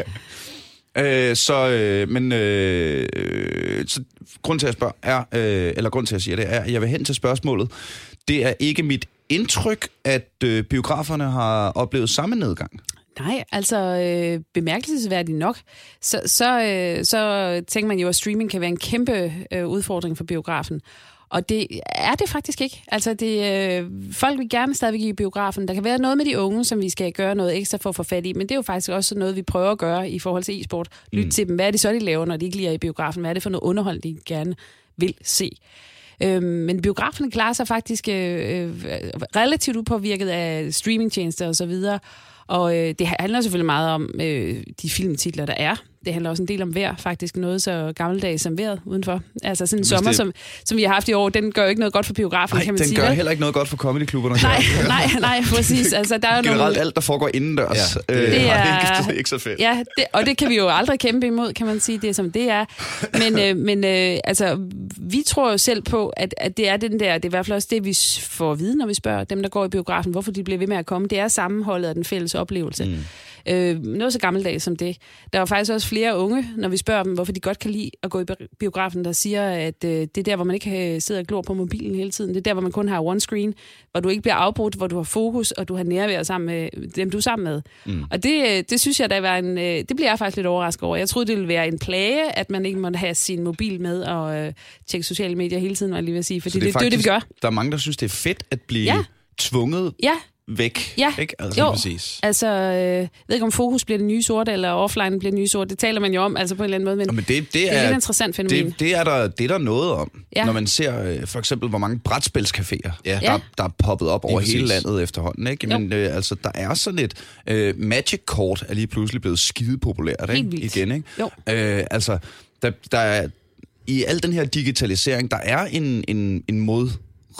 Øh, så, øh, men øh, øh, så, grund til at spørge er, øh, eller grund til at sige det er, at jeg vil hen til spørgsmålet. Det er ikke mit indtryk, at øh, biograferne har oplevet samme nedgang. Nej, altså øh, bemærkelsesværdigt nok, så, så, øh, så tænker man jo, at streaming kan være en kæmpe øh, udfordring for biografen. Og det er det faktisk ikke. Altså, det, øh, folk vil gerne stadigvæk i biografen. Der kan være noget med de unge, som vi skal gøre noget ekstra for at få fat i, men det er jo faktisk også noget, vi prøver at gøre i forhold til e-sport. Lyt mm. til dem. Hvad er det så, de laver, når de ikke lige er i biografen? Hvad er det for noget underhold, de gerne vil se? Øhm, men biograferne klarer sig faktisk øh, øh, relativt upåvirket af streamingtjenester og så videre. Og øh, det handler selvfølgelig meget om øh, de filmtitler, der er. Det handler også en del om vejr, faktisk noget så gammeldags som vejret udenfor. Altså sådan en Hvis sommer, det- som, som vi har haft i år, den gør jo ikke noget godt for biografen, Nej, kan man den sige. gør vel? heller ikke noget godt for comedyklubberne. Nej, nej, nej, præcis. Altså, der er jo *laughs* Generelt nogle, alt, der foregår indendørs, Ja, øh, Det er... *laughs* er- ikke, det er ikke så fedt. Ja, det, og det kan vi jo aldrig kæmpe imod, kan man sige, det er som det er. Men, øh, *laughs* men øh, altså, vi tror jo selv på, at, at det er den der, det er i hvert fald også det, vi får at vide, når vi spørger dem, der går i biografen, hvorfor de bliver ved med at komme. Det er sammenholdet og den fælles oplevelse. Mm. Øh, noget så gammeldags som det. Der er jo faktisk også flere unge, når vi spørger dem, hvorfor de godt kan lide at gå i bi- biografen, der siger, at øh, det er der, hvor man ikke kan sidde og glor på mobilen hele tiden. Det er der, hvor man kun har one screen, hvor du ikke bliver afbrudt, hvor du har fokus, og du har nærvær sammen med dem, du er sammen med. Mm. Og det, øh, det synes jeg, der var en, øh, det bliver jeg faktisk lidt overrasket over. Jeg troede, det ville være en plage, at man ikke måtte have sin mobil med og øh, tjekke sociale medier hele tiden, var jeg lige at sige. Fordi Så det, det, det er det, vi gør. Der er mange, der synes, det er fedt at blive ja. tvunget Ja, væk. Ja. Ikke? Altså, Jo. Præcis. altså, øh, jeg ved ikke, om fokus bliver det nye sorte, eller offline bliver det nye sorte. Det taler man jo om, altså på en eller anden måde, men, Men det, det, det er er, et lidt interessant fænomen. det, det, er der, det er der noget om, Ja. ja. når man ser øh, for eksempel, hvor mange brætspilscaféer, Ja. der, Ja. der er poppet op over hele landet efterhånden. Ikke? Men øh, altså, der er sådan et øh, Magic-kort er lige pludselig blevet skide populært Helt ikke? vildt. igen. Ikke? Jo. Øh, altså, der, der er, i al den her digitalisering, der er en, en, en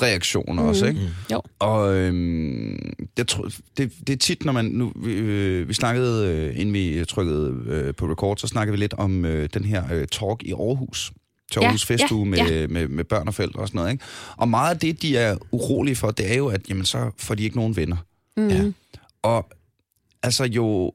modreaktion mm. også, ikke? Jo. Og øhm, jeg tror, det, det er tit, når man... Nu, vi, øh, vi snakkede, øh, inden vi trykkede øh, på record, så snakkede vi lidt om øh, den her øh, talk i Aarhus. Til Ja, Aarhus Festuge ja, med, med, med børn og forældre og sådan noget. Ikke? Og meget af det, de er urolige for, det er jo, at jamen, så får de ikke nogen venner. Mm. Ja. Og altså jo...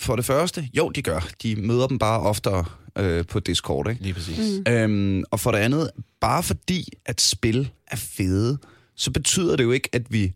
For det første, jo, de gør. De møder dem bare oftere øh, på Discord, ikke? Lige præcis. Mm. Øhm, og for det andet, bare fordi at spil er fede, så betyder det jo ikke, at vi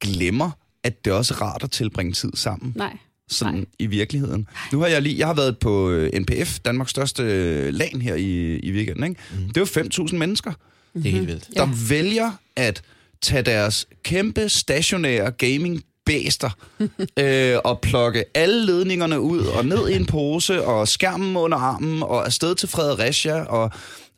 glemmer, at det også er rart at tilbringe tid sammen, Nej. sådan Nej. i virkeligheden. Nu har jeg lige, jeg har været på øh, NPF, Danmarks største øh, LAN her i, i weekenden, ikke? Mhm. Det er jo 5.000 mennesker, Det er helt vildt. der vælger at tage deres kæmpe stationære gaming bæster *laughs* øh, og plukke alle ledningerne ud og ned i en pose og skærmen under armen og afsted til Fredericia og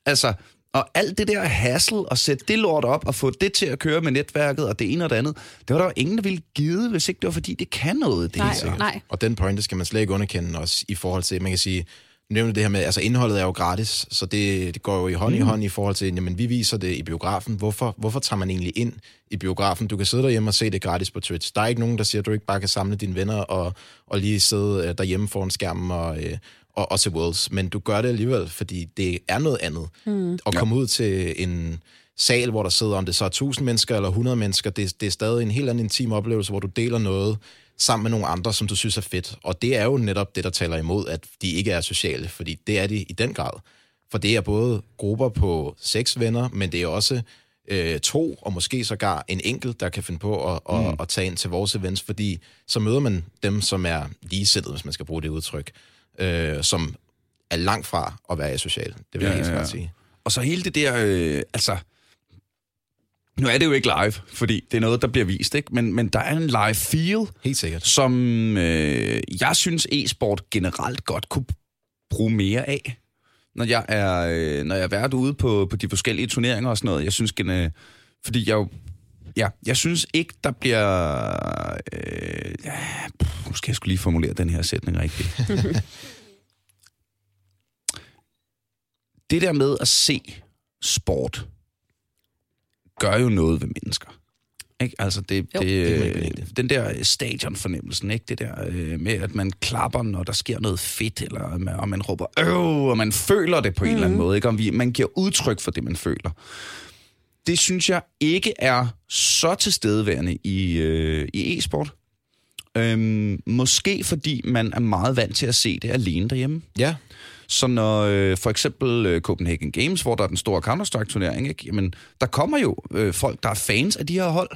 altså og alt det der hassle og sætte det lort op og få det til at køre med netværket og det ene og det andet, det var der jo ingen, der ville give, hvis ikke det var fordi, det kan noget, det Nej, her. nej. Og den pointe skal man slet ikke underkende også i forhold til, man kan sige, nævnte det her med, altså indholdet er jo gratis, så det, det går jo i hånd mm. i hånd i forhold til, jamen vi viser det i biografen. Hvorfor, hvorfor tager man egentlig ind i biografen? Du kan sidde derhjemme og se det gratis på Twitch. Der er ikke nogen, der siger, at du ikke bare kan samle dine venner og, og lige sidde øh, derhjemme foran skærmen og, øh, og, og se Worlds. Men du gør det alligevel, fordi det er noget andet. Mm. At komme ja. ud til en sal, hvor der sidder, om det så er 1000 mennesker eller 100 mennesker, det, det er stadig en helt anden intim oplevelse, hvor du deler noget, sammen med nogle andre, som du synes er fedt. Og det er jo netop det, der taler imod, at de ikke er sociale, fordi det er de i den grad. For det er både grupper på seks venner, men det er også øh, to, og måske sågar en enkelt, der kan finde på at, mm. at, at tage ind til vores events, fordi så møder man dem, som er ligesættet, hvis man skal bruge det udtryk, øh, som er langt fra at være social. Det vil ja, jeg helt ja, ja. sige. Og så hele det der, øh, altså nu er det jo ikke live, fordi det er noget, der bliver vist, ikke? Men, men der er en live feel, Helt sikkert. som øh, jeg synes e-sport generelt godt kunne bruge mere af. Når jeg er, øh, når jeg er været ude på, på de forskellige turneringer og sådan noget. Jeg synes, øh, fordi jeg jo ja, jeg synes ikke, der bliver... Øh, ja, nu skal jeg skulle lige formulere den her sætning rigtigt. *laughs* det der med at se sport gør jo noget ved mennesker. Ikke? Altså det, jo, det, det den der stadionfornemmelsen, ikke? det der øh, med, at man klapper, når der sker noget fedt, eller man, og man råber øv, og man føler det på en mm. eller anden mhm. måde. Ikke? Om vi, man giver udtryk for det, man føler. Det synes jeg ikke er så tilstedeværende i, øh, i e-sport. Øhm, måske fordi man er meget vant til at se det alene derhjemme. Ja. Så når øh, for eksempel øh, Copenhagen Games, hvor der er den store Counter-Strike-turnering, ikke? Jamen, der kommer jo øh, folk, der er fans af de her hold.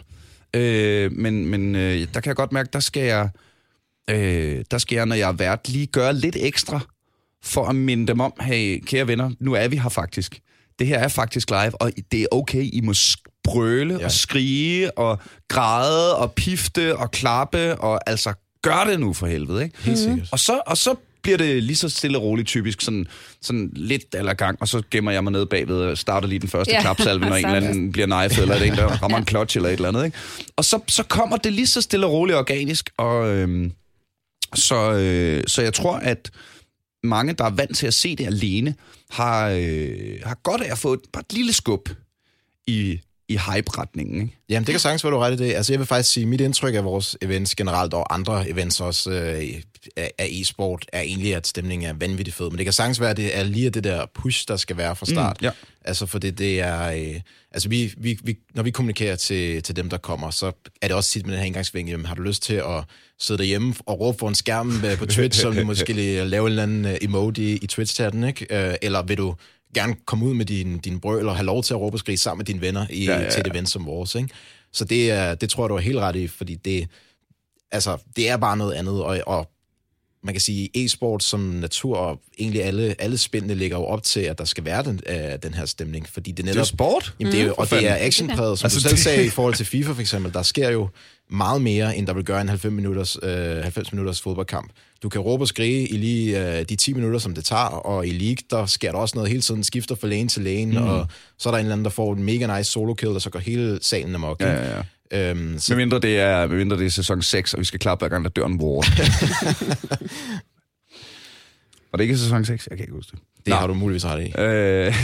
Øh, men men øh, der kan jeg godt mærke, der skal jeg, øh, der skal jeg, når jeg er vært, lige gøre lidt ekstra for at minde dem om, hey, kære venner, nu er vi her faktisk. Det her er faktisk live, og det er okay, I må brøle ja. og skrige og græde og pifte og klappe og altså gør det nu for helvede, ikke? Helt sikkert. Og så, og så bliver det lige så stille og roligt typisk, sådan, sådan lidt eller gang, og så gemmer jeg mig ned bagved og starter lige den første ja. klapsalve, når *laughs* en eller anden bliver knifet, eller en, der rammer en *laughs* clutch eller et eller andet. Ikke? Og så, så kommer det lige så stille og roligt organisk, og øhm, så, øh, så jeg tror, at mange, der er vant til at se det alene, har, øh, har godt af at få et, bare et lille skub i, i hype-retningen. Ikke? Jamen, det kan sagtens være, du ret i det. Altså, jeg vil faktisk sige, at mit indtryk af vores events generelt, og andre events også øh, af e-sport, er egentlig, at stemningen er vanvittigt fed. Men det kan sagtens være, at det er lige det der push, der skal være fra mm, start. Mm, ja. Altså, for det, det er... Øh, altså, vi, vi, vi, når vi kommunikerer til, til dem, der kommer, så er det også tit med den her indgangsvinkel, jamen, har du lyst til at sidde derhjemme og råbe for en skærm øh, på Twitch, så du måske lave en eller anden øh, emoji i Twitch-chatten, ikke? Øh, eller vil du gerne komme ud med din, din brøl og have lov til at råbe og skrige sammen med dine venner i, ja, ja, ja. til et event som vores. Ikke? Så det, er, det tror jeg, du er helt ret i, fordi det, altså, det er bare noget andet, og, og man kan sige, e-sport som natur, og egentlig alle, alle spændene ligger jo op til, at der skal være den, uh, den her stemning, fordi det netop... Det er sport. Jamen, det er, mm, og det er actionpræget, som altså, du selv det... sagde i forhold til FIFA for eksempel. Der sker jo meget mere, end der vil gøre en 90 minutters, uh, 90 minutters fodboldkamp. Du kan råbe og skrige i lige uh, de 10 minutter, som det tager, og i League, der sker der også noget hele tiden, skifter fra lane til lane, mm. og så er der en eller anden, der får en mega nice solo kill, og så går hele salen amok. Ja, ja, ja. Øhm, så... Med mindre det er, med mindre det er sæson 6, og vi skal klappe hver gang, der dør en war. *laughs* Var det ikke sæson 6? Jeg kan ikke huske det. Det Nej. har du muligvis ret i. Øh, *laughs*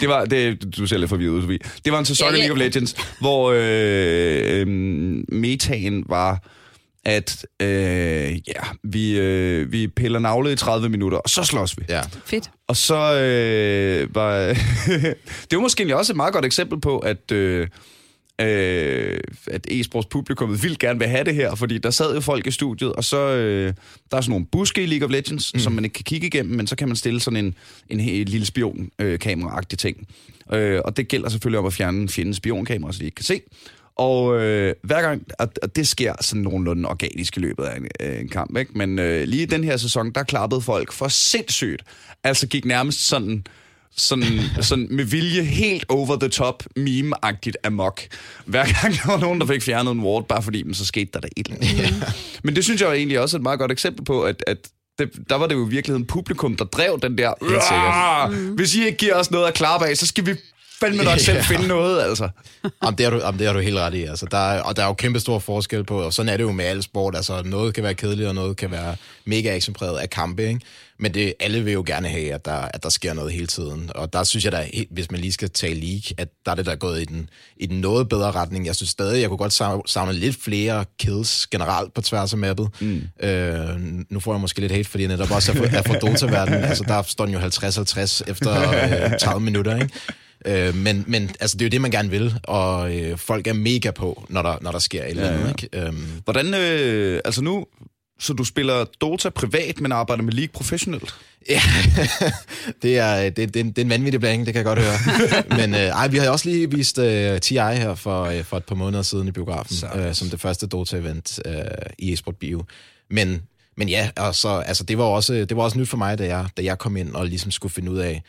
det var, det, du ser lidt forvirret ud, Det var en sæson ja, ja. League of Legends, hvor øh, øh, metaen var, at øh, ja, vi, øh, vi piller navlet i 30 minutter, og så slås vi. Ja. Fedt. Og så øh, var... *laughs* det var måske også et meget godt eksempel på, at... Øh, øh, at e-sports publikummet vil gerne vil have det her, fordi der sad jo folk i studiet, og så øh, der er sådan nogle buske i League of Legends, mm. som man ikke kan kigge igennem, men så kan man stille sådan en, en, en lille spion-kamera-agtig ting. Øh, og det gælder selvfølgelig om at fjerne fjendens spionkamera, så de ikke kan se. Og øh, hver gang, og det sker sådan nogenlunde organisk i løbet af en, en kamp, ikke? men øh, lige i den her sæson, der klappede folk for sindssygt. Altså gik nærmest sådan sådan, *laughs* sådan med vilje helt over the top meme-agtigt amok. Hver gang der var nogen, der fik fjernet en ward, bare fordi, men så skete der da et eller andet. Mm. *laughs* Men det synes jeg egentlig også er et meget godt eksempel på, at, at det, der var det jo i virkeligheden publikum, der drev den der, mm. hvis I ikke giver os noget at klappe af, så skal vi fandme nok selv Ja. finde noget, altså. Jamen, det, har du, jamen, det har du helt ret i. Altså, der er, og der er jo kæmpe stor forskel på, og sådan er det jo med alle sport. Altså, noget kan være kedeligt, og noget kan være mega actionpræget af kampe, ikke? Men det, alle vil jo gerne have, at der, at der sker noget hele tiden. Og der synes jeg da, hvis man lige skal tage league, at der er det der gået i den, i den noget bedre retning. Jeg synes stadig, jeg kunne godt savne, lidt flere kills generelt på tværs af mappet. Mm. Øh, nu får jeg måske lidt hate, fordi jeg netop også er for, er for Dota-verdenen. Altså, der står den jo 50-50 efter øh, 30 minutter, ikke? Øh, men, men altså, det er jo det, man gerne vil, og øh, folk er mega på, når der, når der sker et eller andet. Ja, ja. Ikke? Øhm, Hvordan, øh, altså nu, så du spiller Dota privat, men arbejder med League professionelt? ja, *laughs* det, er, det, det, det er en vanvittig blanding, det kan jeg godt høre. *laughs* men øh, ej, vi har jo også lige vist øh, TI her for, øh, for et par måneder siden i biografen, øh, som det første Dota-event øh, i eSport Bio. Men, men ja, og så, altså, det, var også, det var også nyt for mig, da jeg, da jeg kom ind og ligesom skulle finde ud af,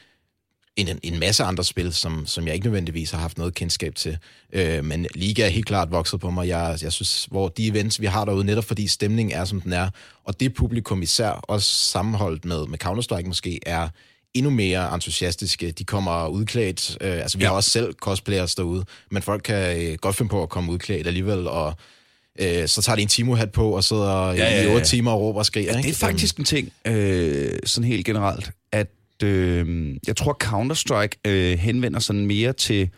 en, en masse andre spil, som, som jeg ikke nødvendigvis har haft noget kendskab til. Øh, men Liga er helt klart vokset på mig. Jeg, jeg synes, hvor de events, vi har derude, netop fordi stemningen er, som den er, og det publikum især, også sammenholdt med, med Counter-Strike måske, er endnu mere entusiastiske. De kommer udklædt. Øh, altså, vi ja. har også selv cosplayers derude, men folk kan øh, godt finde på at komme udklædt alligevel, og øh, så tager de en Timo-hat på og sidder ja, Ja, ja, i otte timer og råber og skriger. Ja, det ikke? er faktisk en ting, øh, sådan helt generelt, at øh, jeg tror, Counter-Strike øh, henvender sig mere til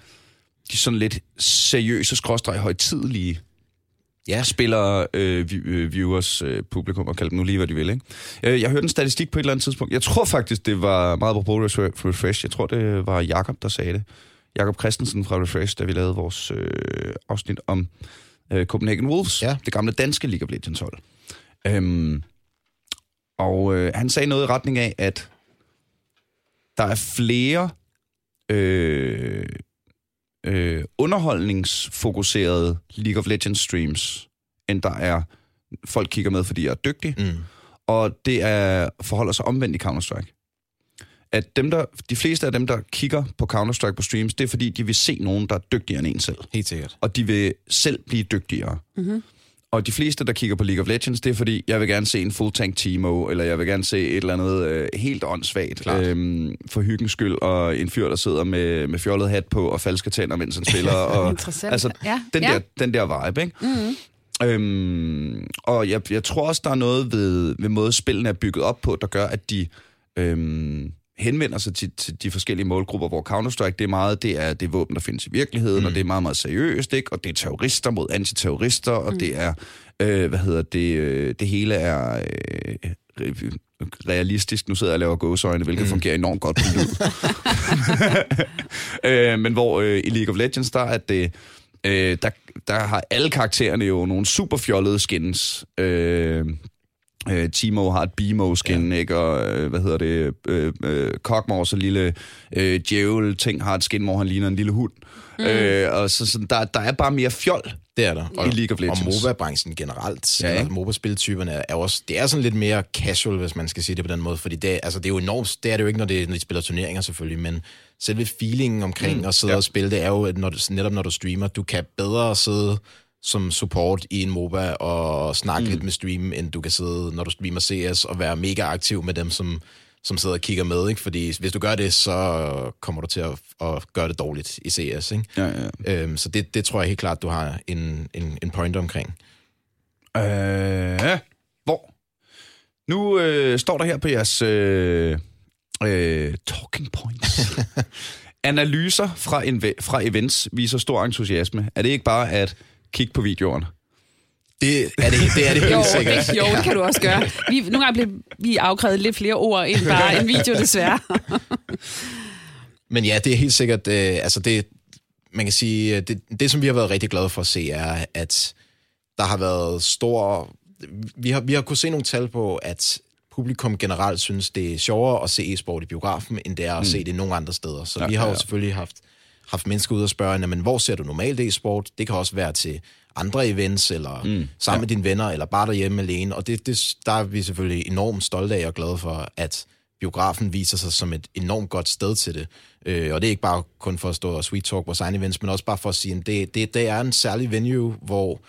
de sådan lidt seriøse, skråstreg højtidelige Ja. spillere, øh, øh, viewers, øh, publikum, og kald dem nu lige, hvad de vil. Ikke? Øh, jeg hørte en statistik på et eller andet tidspunkt. Jeg tror faktisk, det var meget på Refresh. Refresh. Jeg tror, det var Jakob der sagde det. Jakob Christensen fra Refresh, da vi lavede vores øh, afsnit om øh, Copenhagen Wolves, Ja. det gamle danske League of Legends hold. Øhm, og øh, han sagde noget i retning af, at der er flere øh, øh, underholdningsfokuserede League of Legends streams, end der er folk kigger med, fordi jeg er dygtig. Mm. Og det er, forholder sig omvendt i Counter-Strike. At dem, der, de fleste af dem, der kigger på Counter-Strike på streams, det er fordi, de vil se nogen, der er dygtigere end en selv. Helt sikkert. Og de vil selv blive dygtigere. Mm-hmm. Og de fleste, der kigger på League of Legends, det er fordi, jeg vil gerne se en full tank Timo, eller jeg vil gerne se et eller andet øh, helt åndssvagt, Klart. øhm, for hyggens skyld, og en fyr, der sidder med, med fjollet hat på og falske tænder, mens han spiller. *laughs* Og, Interessant. altså, ja. den, ja. der, den der vibe, ikke? Mm-hmm. Øhm, og jeg, jeg tror også, der er noget ved, ved måde, spillene er bygget op på, der gør, at de øhm, henvender sig til, til de forskellige målgrupper, hvor Counter-Strike, det er meget, det er, det våben, der findes i virkeligheden, mm. og det er meget, meget seriøst, ikke? Og det er terrorister mod antiterrorister, og mm. det er, øh, hvad hedder det, øh, det hele er øh, re- realistisk. Nu sidder jeg og laver gåseøjne, hvilket mm. fungerer enormt godt på lyd. *laughs* øh, men hvor øh, i League of Legends, der er det, øh, der, der har alle karaktererne jo nogle super fjollede skins. Øh, øh, Timo har et Bimo-skin, ja. ikke? Og øh, hvad hedder det? Øh, øh, så lille øh, djævel-ting, har et skin, hvor han ligner en lille hund. Mm. Øh, og så, så der, der er bare mere fjol. Det er der. I League of Legends. Og MOBA-branchen generelt, Ja, ja. MOBA-spiltyperne er, også, det er sådan lidt mere casual, hvis man skal sige det på den måde, fordi det, altså, det er jo enormt, det er det jo ikke, når, det, når de spiller turneringer selvfølgelig, men selve feelingen omkring mm, at sidde ja. og spille, det er jo, når du, netop når du streamer, du kan bedre sidde som support i en MOBA og snakke mm. lidt med streamen, end du kan sidde, når du streamer CS, og være mega aktiv med dem, som, som sidder og kigger med, ikke? Fordi hvis du gør det, så kommer du til at, at gøre det dårligt i CS, ikke? Ja, ja. Øhm, så det, det tror jeg helt klart, du har en, en, en point omkring. Øh, hvor? Nu øh, står der her på jeres øh, øh, talking points. *laughs* Analyser fra, inve- fra events viser stor entusiasme. Er det ikke bare at kigge på videoerne? Det er det, det, er det helt Jo, sikkert. det, jo, det kan du også gøre. Vi, nogle gange bliver vi afkrævet lidt flere ord end bare en video, desværre. Men ja, det er helt sikkert, øh, altså det, man kan sige, øh, det, det som vi har været rigtig glade for at se, er, at der har været stor, vi har, vi har kunnet se nogle tal på, at publikum generelt synes, det er sjovere at se e-sport i biografen, end det er at mm. se det nogle andre steder. Så Ja, vi har jo ja. selvfølgelig haft, haft mennesker ud og spørge, men hvor ser du normalt e-sport? Det kan også være til andre events, eller mm. sammen ja. med dine venner, eller bare derhjemme alene. Og det, det, der er vi selvfølgelig enormt stolte af og glade for, at biografen viser sig som et enormt godt sted til det. Øh, og det er ikke bare kun for at stå og sweet talk vores egne events, men også bare for at sige, at det, det, det er en særlig venue, hvor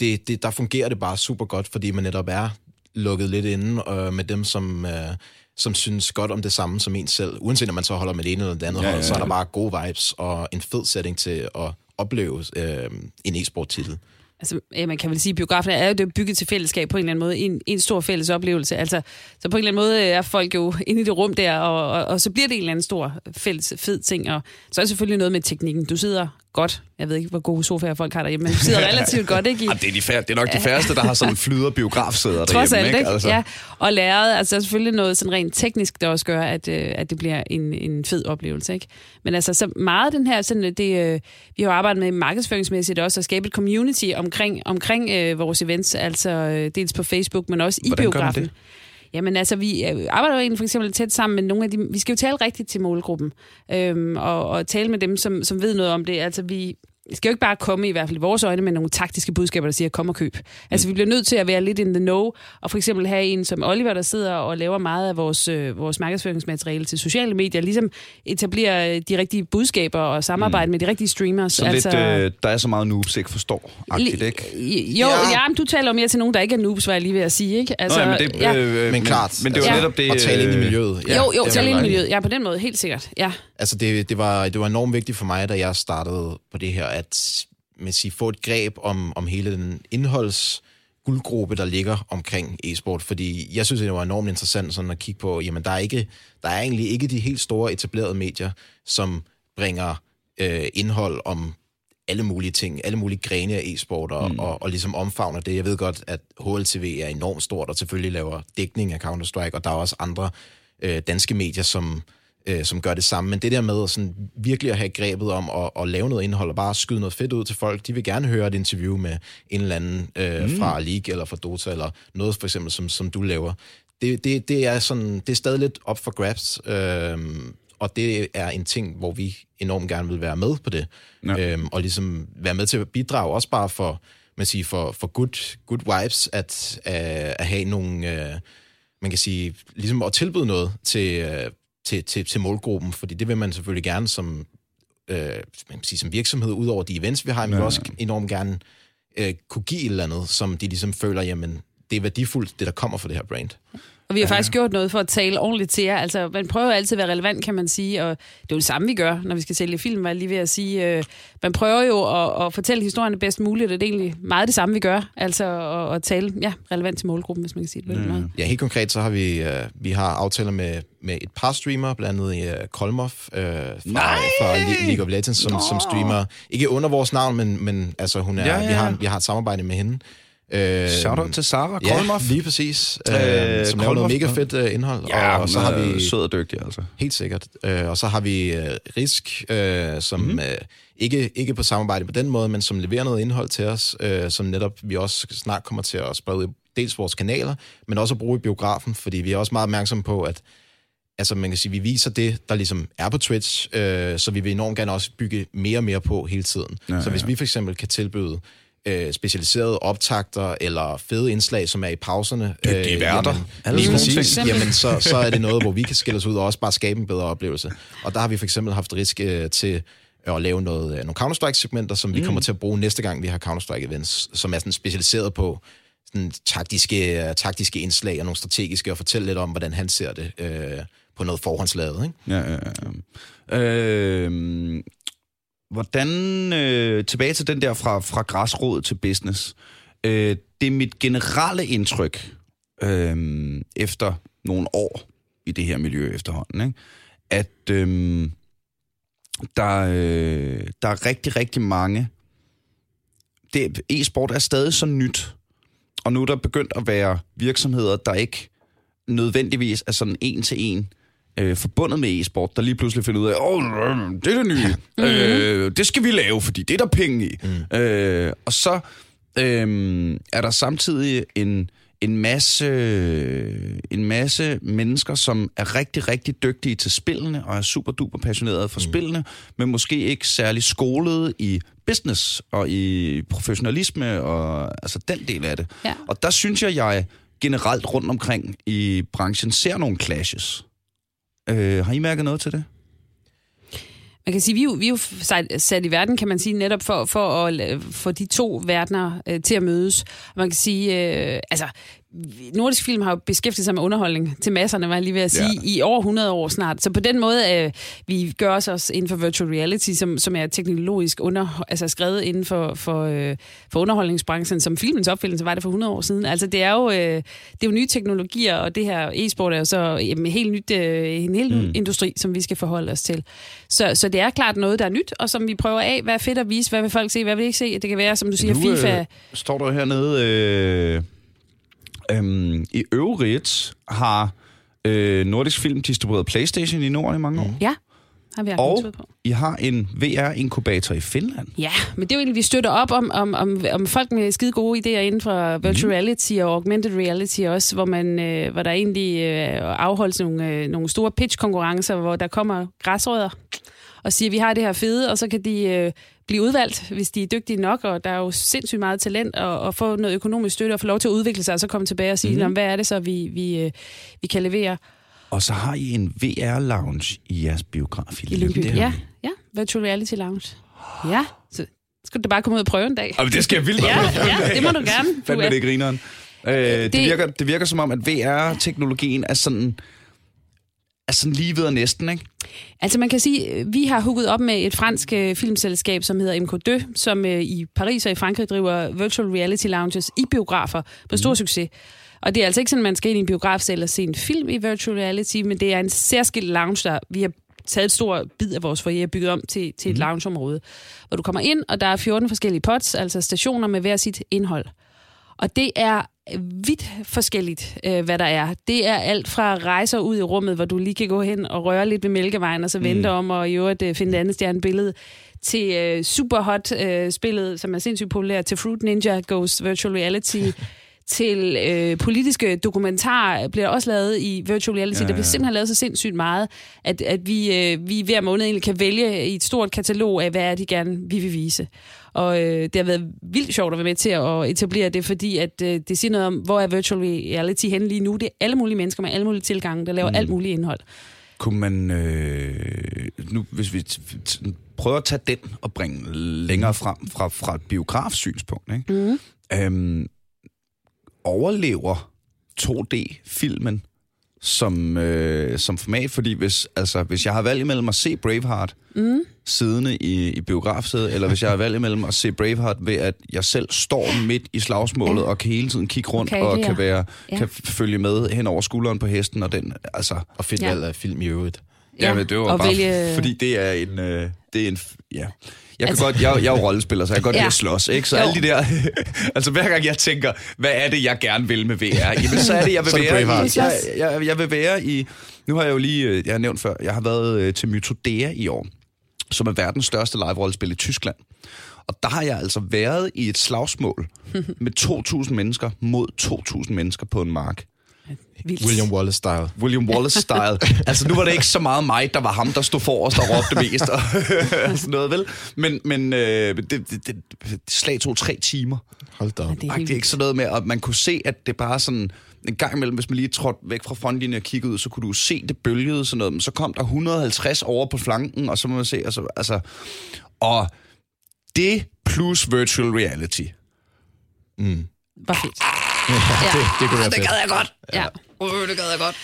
det, det, der fungerer det bare super godt, fordi man netop er lukket lidt inde øh, med dem, som, øh, som synes godt om det samme som en selv. Uanset om man så holder med det ene eller det andet Ja, ja, ja, hold, så er ja. der bare gode vibes og en fed setting til at opleve øh, en e-sport-titel. Altså, ja, man kan vel sige, at biografen er jo det er bygget til fællesskab på en eller anden måde. En, en stor fælles oplevelse. Altså, så på en eller anden måde er folk jo inde i det rum der, og, og, og så bliver det en eller anden stor fælles fed ting. Og så er det selvfølgelig noget med teknikken. Du sidder godt. Jeg ved ikke, hvor gode sofaer folk har derhjemme, men sidder *laughs* relativt godt, ikke? I, Jamen, det, er de fær- det er nok de færreste, der har sådan flyder biografsæder Trods derhjemme, alt, ikke? Altså. Ja, og læret, altså selvfølgelig noget sådan rent teknisk, der også gør, at, øh, at det bliver en, en fed oplevelse, ikke? Men altså, så meget den her, sådan, det, øh, vi har arbejdet med markedsføringsmæssigt også, at skabe et community omkring, omkring øh, vores events, altså øh, dels på Facebook, men også i Hvordan gør man biografen. det? Jamen altså, vi øh, arbejder jo egentlig for eksempel tæt sammen med nogle af de... Vi skal jo tale rigtigt til målgruppen, øhm, og, og tale med dem, som, som ved noget om det. Altså, vi skal jo ikke bare komme, i hvert fald i vores øjne, med nogle taktiske budskaber, der siger, kom og køb. Altså, vi bliver nødt til at være lidt in the know, og for eksempel have en som Oliver, der sidder og laver meget af vores, øh, vores markedsføringsmateriale til sociale medier, ligesom etablere øh, de rigtige budskaber og samarbejde mm. med de rigtige streamers. Så altså, lidt, øh, der er så meget noobs ikke forstår, agtigt, ikke? Jo, ja. Ja. ja, men du taler jo mere til nogen, der ikke er noobs, var jeg lige ved at sige, ikke? Altså, Nå, ja, men, det, ja. øh, Men klart, Men det er jo Ja. netop det... at tale ind i øh, miljøet. Ja, jo, jo, det er ind i miljøet. Ja, på den måde, helt sikkert. Ja. Altså, det, det, var, det var enormt vigtigt for mig, da jeg startede på det her, at med sige, få et greb om, om hele den indholds guldgruppe, der ligger omkring e-sport, fordi jeg synes, det var enormt interessant sådan at kigge på, jamen der er, ikke, der er egentlig ikke de helt store etablerede medier, som bringer øh, indhold om alle mulige ting, alle mulige grene af e-sport, og, mm. og, og ligesom omfavner det. Jeg ved godt, at HLTV er enormt stort, og selvfølgelig laver dækning af Counter-Strike, og der er også andre øh, danske medier, som, øh, som gør det samme. Men det der med at sådan virkelig at have grebet om at, at lave noget indhold, og bare skyde noget fedt ud til folk, de vil gerne høre et interview med en eller anden øh, mm. fra League, eller fra Dota, eller noget for eksempel, som, som du laver. Det, det, det, er sådan, det er stadig lidt op for grabs, øh, og det er en ting, hvor vi enormt gerne vil være med på det. Ja. Øhm, og ligesom være med til at bidrage, også bare for, man siger, for, for good, good vibes, at, uh, at have nogle, uh, man kan sige, ligesom at tilbyde noget til, uh, til, til, til målgruppen, fordi det vil man selvfølgelig gerne som, uh, man sige, som virksomhed, ud over de events, vi har, men ja. også enormt gerne uh, kunne give et eller andet, som de ligesom føler, jamen, det er værdifuldt, det der kommer fra det her brand. Og vi har faktisk gjort noget for at tale ordentligt til jer. Altså, man prøver altid at være relevant, kan man sige, og det er jo det samme, vi gør, når vi skal sælge film, var jeg lige ved at sige. Øh, man prøver jo at, at fortælle historierne bedst muligt, og det er egentlig meget det samme, vi gør. Altså at, at tale ja, relevant til målgruppen, hvis man kan sige det på den måde. Ja, helt konkret så har vi, uh, vi har aftaler med, med et par streamere, blandt andet uh, Kolmov uh, fra, fra Le- League of Legends, som, som streamer, ikke under vores navn, men, men altså, hun er, Ja, ja, Vi, har, ja. vi har et samarbejde med hende. Uh, Shout-out til Sara Ja, Kolmov. lige præcis. Uh, Øh, som laver noget mega ja. fedt uh, indhold. Ja, og, og så har vi... sød og dygtig, altså. Helt sikkert. Øh, og så har vi øh, Risk, øh, som Mhm. mm-hmm. øh, ikke, ikke på samarbejde på den måde, men som leverer noget indhold til os, øh, som netop vi også snart kommer til at sprede dels vores kanaler, men også at bruge i biografen, fordi vi er også meget opmærksomme på, at altså man kan sige, vi viser det, der ligesom er på Twitch, øh, så vi vil enormt gerne også bygge mere og mere på hele tiden. Ja, Ja, så hvis ja. vi for eksempel kan tilbyde øh, specialiserede optakter eller fede indslag, som er i pauserne. Dygtige værter. Jamen, lige præcis. Jamen, så, så er det noget, hvor vi kan skille os ud og også bare skabe en bedre oplevelse. Og der har vi for eksempel haft risk øh, til at lave noget, øh, nogle Counter-Strike-segmenter, som vi Mm. kommer til at bruge næste gang, vi har Counter-Strike-events, som er sådan specialiseret på sådan taktiske, øh, taktiske indslag og nogle strategiske, og fortælle lidt om, hvordan han ser det øh, på noget forhåndslavet. Ikke? Ja, ja, ja. Øh, hvordan, øh, tilbage til den der fra, fra græsråd til business. Øh, det er mit generelle indtryk, øh, efter nogle år i det her miljø efterhånden, ikke? at øh, der, øh, der er rigtig, rigtig mange... Det, e-sport er stadig så nyt, og nu er der begyndt at være virksomheder, der ikke nødvendigvis er sådan en til en øh, forbundet med e-sport, der lige pludselig finder ud af, åh, øh, det er det nye, øh, det skal vi lave, fordi det er der penge i. Mm. Øh, og så øh, er der samtidig en, en masse en masse mennesker, som er rigtig, rigtig dygtige til spillene, og er super duper passionerede for mm. spillene, men måske ikke særlig skolede i business og i professionalisme og altså den del af det. Ja. Og der synes jeg, jeg generelt rundt omkring i branchen ser nogle clashes. Øh, har I mærket noget til det? Man kan sige, vi er jo, vi er jo sat, i verden, kan man sige, netop for, for at få de to verdener øh, til at mødes. Man kan sige, øh, altså, nordisk film har jo beskæftiget sig med underholdning til masserne, var jeg lige ved at sige, ja. i over 100 år snart. Så på den måde, øh, vi gør os også inden for virtual reality, som, som er teknologisk under, altså skrevet inden for, for, øh, for underholdningsbranchen, som filmens opfindelse var det for 100 år siden. Altså det er jo, øh, det er jo nye teknologier, og det her e-sport er jo så jamen, helt nyt, øh, en helt mm. industri, som vi skal forholde os til. Så, så det er klart noget, der er nyt, og som vi prøver af, hvad er fedt at vise, hvad vil folk se, hvad vil ikke se. Det kan være, som du siger, Nu, øh, FIFA. står der hernede, øh, øhm, i øvrigt har øh, Nordisk Film distribueret Playstation i Norden i mange år. Ja, har vi Og på. I har en VR-inkubator i Finland. Ja, men det er jo egentlig, vi støtter op om, om, om, om folk med skide gode idéer inden for virtual Mhm. reality og augmented reality også, hvor, man, øh, hvor der egentlig øh, afholdes nogle, øh, nogle store pitch-konkurrencer, hvor der kommer græsrødder og siger, vi har det her fede, og så kan de øh, blive udvalgt, hvis de er dygtige nok, og der er jo sindssygt meget talent, og, og få noget økonomisk støtte og få lov til at udvikle sig, og så komme tilbage og sige, Mhm. mm-hmm. hvad er det så, vi, vi, øh, vi kan levere Og så har I en VR-lounge i jeres biograf i, Lyngby. Ja, ja, virtual reality lounge. Ja, så skulle du bare komme ud og prøve en dag. Jamen, det skal jeg vildt Ja, ja, det må du gerne. Du Fandme er- det grineren. Øh, det, det- virker, det virker som om, at VR-teknologien er sådan, er sådan lige ved at næsten, ikke? Altså man kan sige, vi har hugget op med et fransk øh, filmselskab, som hedder MK2, som øh, i Paris og i Frankrig driver virtual reality lounges i biografer på stor mm. succes. Og det er altså ikke sådan, man skal ind i en biografsal og se en film i virtual reality, men det er en særskilt lounge, der vi har taget et stort bid af vores foyer bygget om til, til et loungeområde, hvor du kommer ind, og der er 14 forskellige pods, altså stationer med hver sit indhold. Og det er vidt forskelligt, øh, hvad der er. Det er alt fra rejser ud i rummet, hvor du lige kan gå hen og røre lidt ved Mælkevejen, og så vente om og i øvrigt øh, finde et andet stjernebillede, til øh, superhot øh, spillet, som er sindssygt populært, til Fruit Ninja Goes Virtual Reality, *laughs* til øh, politiske dokumentarer bliver også lavet i virtual reality. Ja, Ja. Der bliver simpelthen lavet så sindssygt meget, at, at vi, øh, vi hver måned egentlig kan vælge i et stort katalog af, hvad er de gerne vi vil vise. Og øh, det har været vildt sjovt at være med til at etablere det, fordi at, øh, det siger noget om, hvor er virtual reality henne lige nu. Det er alle mulige mennesker med alle mulige tilgange, der laver mm. alt muligt indhold. Kunne man, øh, nu, hvis vi prøver at tage den og bringe længere frem fra, fra et biografsynspunkt, ikke? Mm. Øhm, overlever 2D-filmen som, øh, som format? Fordi hvis, altså, hvis jeg har valgt imellem at se Braveheart Mm. siddende i, i biografsædet, eller hvis jeg har valgt imellem at se Braveheart ved, at jeg selv står midt i slagsmålet Ja. og kan hele tiden kigge rundt Okay, og kan, være, ja. kan følge med hen over skulderen på hesten, og den, altså... Og fedt Ja. valg af film i øvrigt. Ja, men det var og bare, vælge- fordi det er en, øh, det er en, ja. Jeg, kan altså, godt, jeg, jeg er jo rollespiller, så jeg kan godt Ja. lide at slås, ikke? Så Jo. alle de der, *laughs* altså hver gang jeg tænker, hvad er det, jeg gerne vil med VR? Jamen, så er det, jeg vil være i, jeg, jeg, jeg vil være i, nu har jeg jo lige, øh, jeg har nævnt før, jeg har været øh, til Mythodea i år, som er verdens største live-rollespil i Tyskland. Og der har jeg altså været i et slagsmål *laughs* med 2.000 mennesker mod 2.000 mennesker på en mark. Vildt. William Wallace-style. William Wallace-style. *laughs* altså, nu var det ikke så meget mig, der var ham, der stod forrest og råbte mest og *laughs* sådan noget, vel? Men, men øh, det, det, det, slag tog tre timer. Hold da op. Ja, det er Ej, helt det er ikke sådan noget med, at man kunne se, at det bare sådan... En gang imellem, hvis man lige trådte væk fra frontlinjen og kiggede ud, så kunne du se det bølgede sådan noget. Men så kom der 150 over på flanken, og så må man se... Altså, altså, og det plus virtual reality. Mm. var fedt. Ja. *laughs* Det, det kunne være Det fedt. gad jeg godt. Ja. Uh, det gad jeg godt.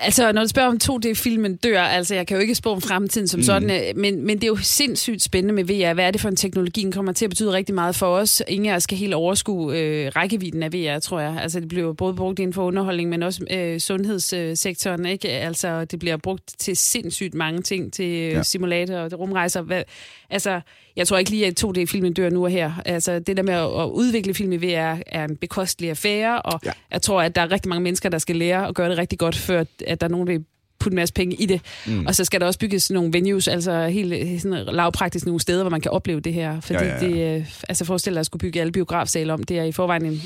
Altså, når du spørger om 2D-filmen dør, altså, jeg kan jo ikke spå om fremtiden som mm. sådan, øh, men, men det er jo sindssygt spændende med VR. Hvad er det for en teknologi, den kommer til at betyde rigtig meget for os? Ingen af os kan helt overskue øh, rækkevidden af VR, tror jeg. Altså, det bliver jo både brugt inden for underholdning, men også øh, sundhedssektoren, ikke? Altså, det bliver brugt til sindssygt mange ting, til øh, Ja. simulatorer og rumrejser. Hvad, altså, jeg tror ikke lige, at 2D-filmen dør nu og her. Altså, det der med at, at udvikle film i VR er en bekostelig affære, og Ja. jeg tror, at der er rigtig mange mennesker, der skal lære at gøre det rigtig godt, før at der er nogen, der vil putte en masse penge i det. Mm. Og så skal der også bygges nogle venues, altså helt sådan lavpraktisk nogle steder, hvor man kan opleve det her. Fordi Ja, ja, ja, det, øh, altså forestil dig at skulle bygge alle biografsale om, det er i forvejen en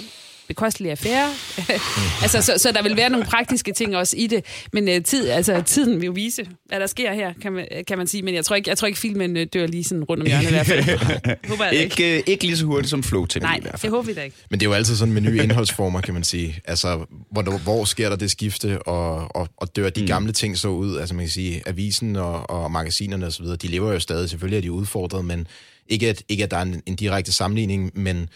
bekostelig affære. *laughs* altså, så, så der vil være nogle praktiske ting også i det. Men uh, tid, altså, tiden vil jo vise, hvad der sker her, kan man, kan man sige. Men jeg tror ikke, jeg tror ikke filmen øh, dør lige sådan rundt om hjørnet i hvert fald. *laughs* håber jeg ikke. Ikke, øh, ikke lige så hurtigt som flow til Nej, i hvert det fald. håber vi da ikke. Men det er jo altid sådan med nye indholdsformer, kan man sige. Altså, hvor, hvor sker der det skifte, og, og, og dør de mm. gamle ting så ud? Altså, man kan sige, avisen og, og magasinerne osv., de lever jo stadig. Selvfølgelig er de udfordret, men ikke at, ikke at der er en, en direkte sammenligning, men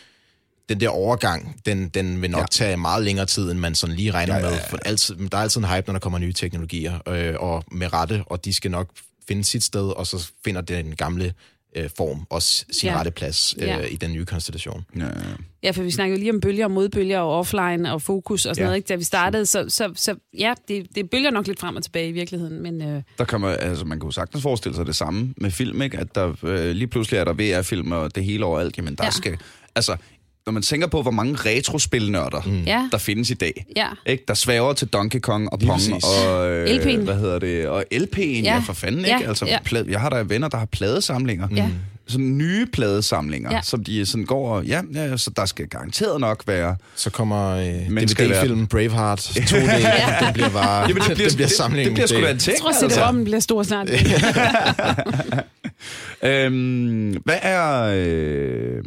den der overgang, den, den vil nok Ja. tage meget længere tid, end man sådan lige regner Ja, ja, ja, med. For altid, der er altid en hype, når der kommer nye teknologier, øh, og med rette, og de skal nok finde sit sted, og så finder den gamle øh, form også sin Ja. rette plads øh, Ja. i den nye konstellation. Ja, ja. Ja, for vi snakker jo lige om bølger og modbølger og offline og fokus og sådan Ja. noget, ikke? da vi startede. Så, så, så ja, det, det bølger nok lidt frem og tilbage i virkeligheden. Men øh, Der man, altså man kunne sagtens forestille sig det samme med film, ikke? At der øh, lige pludselig er der VR-film og det hele overalt. Jamen, der ja. skal... Altså, når man tænker på, hvor mange retrospilnørder, mm. ja, der findes i dag, ja. ikke? Der svæver til Donkey Kong og Pong og... Øh, LP'en. Hvad hedder det? Og LP'en, ja, Ja. ja for fanden, Ja, ikke? Altså, ja. pla- jeg har der venner, der har pladesamlinger. Ja. Sådan nye pladesamlinger, Ja. som de sådan går og... Ja, ja, så der skal garanteret nok være... Så kommer øh, DVD-filmen Braveheart *laughs* 2D, ja. den bliver bare Jamen, det bliver, den bliver det, samlingen. det bliver sgu da en ting, Jeg tror, at det bliver stor snart. *laughs* *laughs* Øhm, hvad er, øh,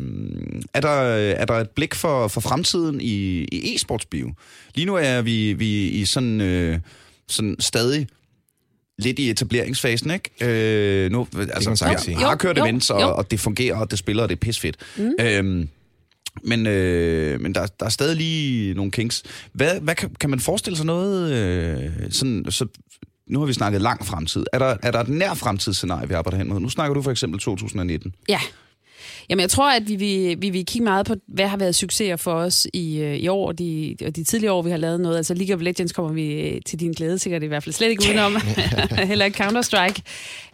er, der, er der et blik for, for fremtiden i, i e-sportsbio? Lige nu er vi, vi i sådan, øh, sådan stadig lidt i etableringsfasen, ikke? Øh, nu, altså, man sagtens jeg har kørt events, jo. og, og det fungerer, og det spiller, og det er pisfedt. Mm. Øhm, men, øh, men der, der er stadig lige nogle kinks. Hvad, hvad kan, kan man forestille sig noget øh, sådan, så nu har vi snakket lang fremtid. Er der, er der et nær fremtidsscenarie, vi arbejder hen mod? Nu snakker du for eksempel 2019. Ja. Jamen, jeg tror, at vi vil, vi vil kigge meget på, hvad har været succeser for os i, øh, i år, og de, og de tidligere år, vi har lavet noget. Altså League of Legends kommer vi øh, til din glæde sikkert i hvert fald slet ikke udenom. *laughs* Heller ikke Counter-Strike.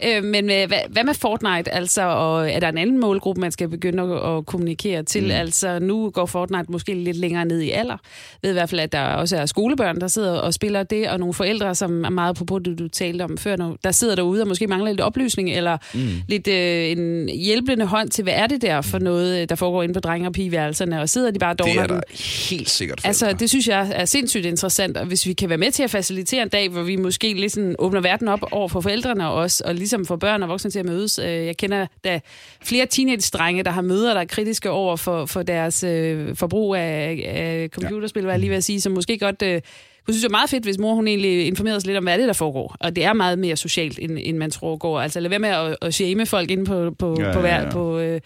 Øh, men hvad, hvad med Fortnite? Altså, og er der en anden målgruppe, man skal begynde at, at kommunikere til? Mm. Altså, nu går Fortnite måske lidt længere ned i alder. Jeg ved i hvert fald, at der også er skolebørn, der sidder og spiller det, og nogle forældre, som er meget på det, du talte om før, nu, der sidder derude og måske mangler lidt oplysning, eller mm. lidt øh, en hjælpende hånd til, hvad er det der for noget, øh, der foregår inde på drenge- og pigeværelserne, og sidder de bare og Det er der helt sikkert Altså, forældre. det synes jeg er sindssygt interessant, og hvis vi kan være med til at facilitere en dag, hvor vi måske lidt sådan åbner verden op over for forældrene og også, og ligesom for børn og voksne til at mødes. Øh, Jeg kender da flere teenage-drenge, der har møder, der er kritiske over for, for deres øh, forbrug af, af computerspil, hvad jeg lige vil sige, som måske godt... Øh, jeg synes, det er meget fedt, hvis mor hun egentlig informerede os lidt om, hvad er det, der foregår. Og det er meget mere socialt, end, end man tror går. Altså lad være med at, at shame folk inde på, på, Ja, ja, på, ja, hver, ja. på øh,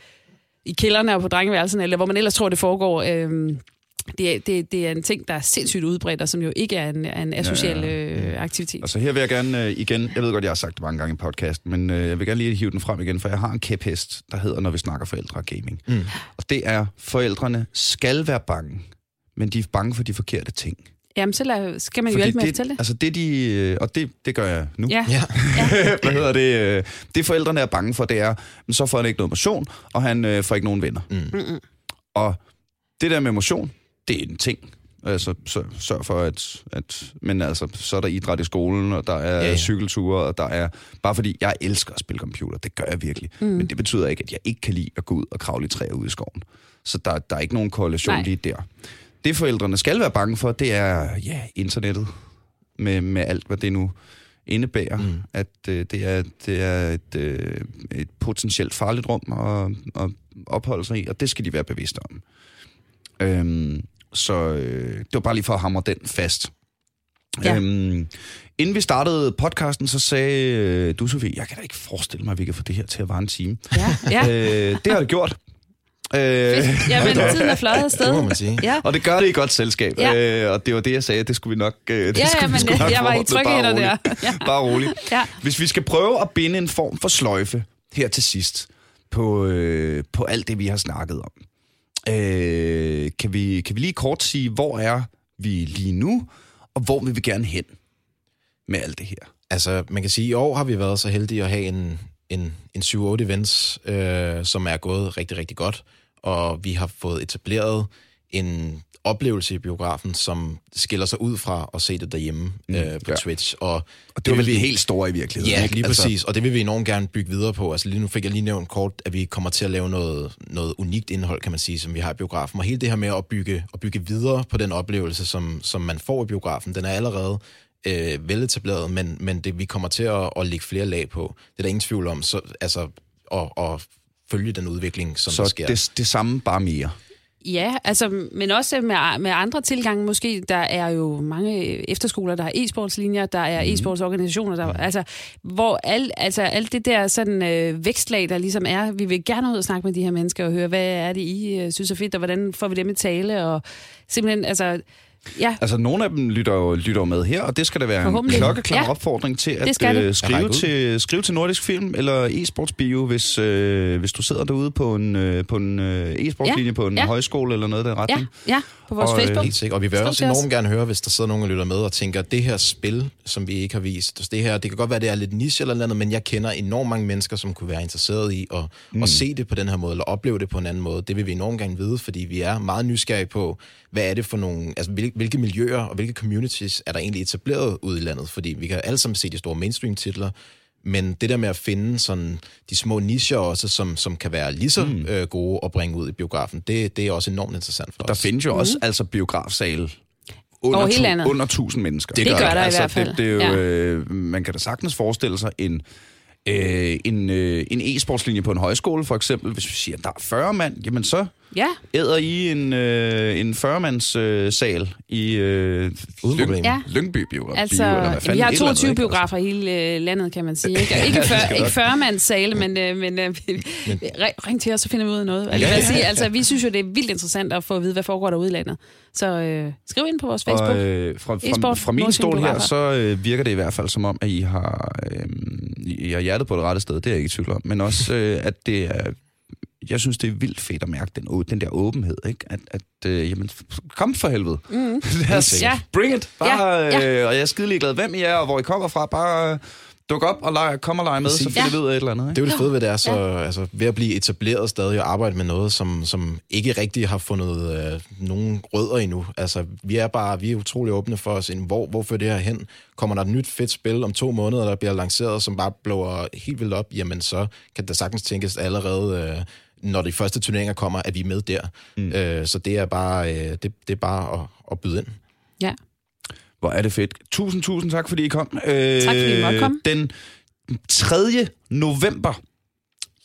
i kælderne og på drengeværelserne, eller hvor man ellers tror, det foregår. Øh, det, er, det, det er en ting, der er sindssygt udbredt, og som jo ikke er en, er en asocial Ja, ja, ja. Øh, aktivitet. Altså her vil jeg gerne øh, igen, jeg ved godt, jeg har sagt det mange gange i podcasten, men øh, jeg vil gerne lige hive den frem igen, for jeg har en kæphest, der hedder, når vi snakker forældre og gaming. Mm. Og det er, forældrene skal være bange, men de er bange for de forkerte ting. Jamen, så lad, skal man jo hjælpe med at det, fortælle det. Altså det, de, øh, og det, det gør jeg nu. Ja, *laughs* Ja. Hvad hedder det? øh, Det forældrene er bange for, det er, men så får han ikke noget motion, og han øh, får ikke nogen venner. Mm. Og det der med motion, det er en ting. Altså, så, sørg for, at, at... Men altså, så er der idræt i skolen, og der er ja. ja. cykelture, og der er... Bare fordi jeg elsker at spille computer, det gør jeg virkelig. Mm. Men det betyder ikke, at jeg ikke kan lide at gå ud og kravle i træer ude i skoven. Så der, der er ikke nogen korrelation Nej. lige der. Det forældrene skal være bange for, det er ja, internettet. Med, med alt, hvad det nu indebærer. Mm. At øh, det er, det er et, øh, et potentielt farligt rum at, at opholde sig i, og det skal de være bevidste om. Øhm, så øh, det var bare lige for at hamre den fast. Ja. Øhm, inden vi startede podcasten, så sagde øh, du, Sofie, jeg kan da ikke forestille mig, at vi kan få det her til at vare en time. ja, ja. Øh, det har det gjort. Øh, *laughs* Jamen, tiden er fløjet afsted. Det må man sige. Ja. og det gør det i godt selskab. Ja. Øh, og det var det, jeg sagde, det skulle vi nok... Øh, det Ja, skulle ja, vi men sgu jeg- nok jeg var i roligt. der. *laughs* Ja. Bare roligt. Ja. Hvis vi skal prøve at binde en form for sløjfe her til sidst på, øh, på alt det, vi har snakket om, øh, kan, vi, kan vi lige kort sige, hvor er vi lige nu, og hvor vil vi gerne hen med alt det her? Altså, man kan sige, at i år har vi været så heldige at have en, en, en 7-8 events, øh, som er gået rigtig, rigtig godt. Og vi har fået etableret en oplevelse i biografen, som skiller sig ud fra at se det derhjemme mm, øh, på ja. Twitch. Og, Og det var vel det helt store i virkeligheden. Ja, ikke? lige præcis. Og det vil vi enormt gerne bygge videre på. Altså lige nu fik jeg lige nævnt kort, at vi kommer til at lave noget, noget unikt indhold, kan man sige, som vi har i biografen. Og hele det her med at bygge, at bygge videre på den oplevelse, som, som man får i biografen, den er allerede øh, veletableret, men, men det, vi kommer til at, at lægge flere lag på. Det er der ingen tvivl om. Så, altså, at, at følge den udvikling, som der Så sker. det, det samme, bare mere. Ja, altså, men også med, med andre tilgange måske. Der er jo mange efterskoler, der har e-sportslinjer, der er mm. e-sportsorganisationer, der, altså, hvor al, altså, alt det der sådan, øh, vækstlag, der ligesom er, vi vil gerne ud og snakke med de her mennesker og høre, hvad er det, I øh, synes er fedt, og hvordan får vi dem i tale, og simpelthen, altså, Ja. Altså, nogle af dem lytter jo, lytter jo med her, og det skal da være en klokkeklar ja. opfordring til at øh, skrive, til, skrive til Nordisk Film eller e-sportsbio, hvis, øh, hvis du sidder derude på en, øh, på en øh, e-sportslinje ja. på en ja. højskole eller noget der retning. Ja, ja. på vores og, Facebook. Øh, helt sikkert. Og vi vil Skriv også enormt gerne høre, hvis der sidder nogen og lytter med og tænker, det her spil, som vi ikke har vist, altså det her, det kan godt være, det er lidt niche eller andet, men jeg kender enormt mange mennesker, som kunne være interesseret i at, mm. at se det på den her måde, eller opleve det på en anden måde. Det vil vi enormt gerne vide, fordi vi er meget nysgerrige på, hvad er det for nogle, altså hvilke miljøer og hvilke communities er der egentlig etableret ude i landet? Fordi vi kan alle sammen se de store mainstream-titler, men det der med at finde sådan de små nischer også, som, som kan være lige så mm. øh, gode at bringe ud i biografen, det, det er også enormt interessant for der os. Der findes jo mm. også altså biografsale under, tu, under 1000 mennesker. Det, det gør der altså, i hvert fald. Det, det er jo, ja. øh, man kan da sagtens forestille sig en øh, en, øh, en e-sportslinje på en højskole, for eksempel, hvis vi siger, at der er 40 mand, jamen så ja. æder I en, øh, en 40-mands øh, sal i øh, Lyng, ja. Lyngby biografi. Altså, eller hvad fanden, vi har 22 andet, biografer i hele øh, landet, kan man sige. *laughs* Ikke, ikke, 40, ikke 40-mands sale, men, øh, men, øh, *laughs* men *laughs* ring til os, så finder vi ud af noget. Altså, ja, ja, ja. Sige, altså, vi synes jo, det er vildt interessant at få at vide, hvad foregår der ude i landet. Så øh, skriv ind på vores Facebook. Og, øh, fra, fra, fra min stol her, så øh, virker det i hvert fald som om, at I har, øh, I har hjertet på det rette sted. Det er jeg ikke i tvivl om. Men også, øh, at det er jeg synes, det er vildt fedt at mærke den, den der åbenhed, ikke? At, at øh, jamen, kom for helvede. Mm. *laughs* Lad os, ja. Bring it. Bare, ja. Ja. Øh, og jeg er skidelig glad, hvem I er, og hvor I kommer fra. Bare duk op og lege, kom og lege med, Præcis. så finder vi ud af et eller andet. Ikke? Det er jo det fede ved det, er så, ja. altså, ved at blive etableret stadig og arbejde med noget, som, som ikke rigtig har fundet øh, nogen rødder endnu. Altså, vi er bare vi er utrolig åbne for os, hvor, hvor fører det her hen? Kommer der et nyt fedt spil om to måneder, der bliver lanceret, som bare blåer helt vildt op, jamen så kan der sagtens tænkes allerede... Øh, når de første turneringer kommer, at vi er med der. Mm. Øh, så det er bare, øh, det, det er bare at, at byde ind. Ja. Hvor er det fedt. Tusind, tusind tak, fordi I kom. Øh, tak, fordi I måtte komme. Den 3. november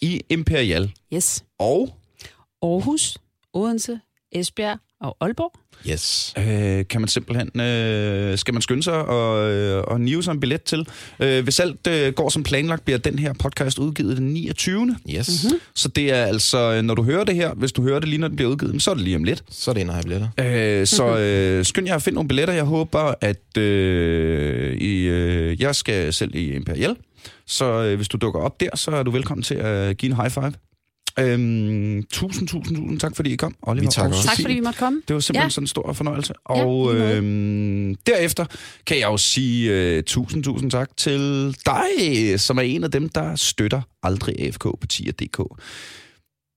i Imperial. Yes. Og? Aarhus, Odense, Esbjerg og Aalborg. Yes. Øh, kan man simpelthen, øh, skal man skynde sig og, øh, og nive sig en billet til. Øh, hvis alt øh, går som planlagt, bliver den her podcast udgivet den 29. Yes. Mm-hmm. Så det er altså, når du hører det her, hvis du hører det lige når den bliver udgivet, så er det lige om lidt. Så er det en af billetter. Øh, så mhm. øh, skynd jer at finde nogle billetter. Jeg håber, at øh, I, øh, jeg skal selv i Imperial. Så øh, hvis du dukker op der, så er du velkommen til at give en high five. Øhm, tusind, tusind, tusind tak, fordi I kom, Oliver. Vi tak også. Tak, fordi vi måtte komme. Det var simpelthen ja. sådan en stor fornøjelse. Og ja, øhm, derefter kan jeg jo sige uh, tusind, tusind tak til dig, som er en af dem, der støtter Aldrig AFK på tier.dk.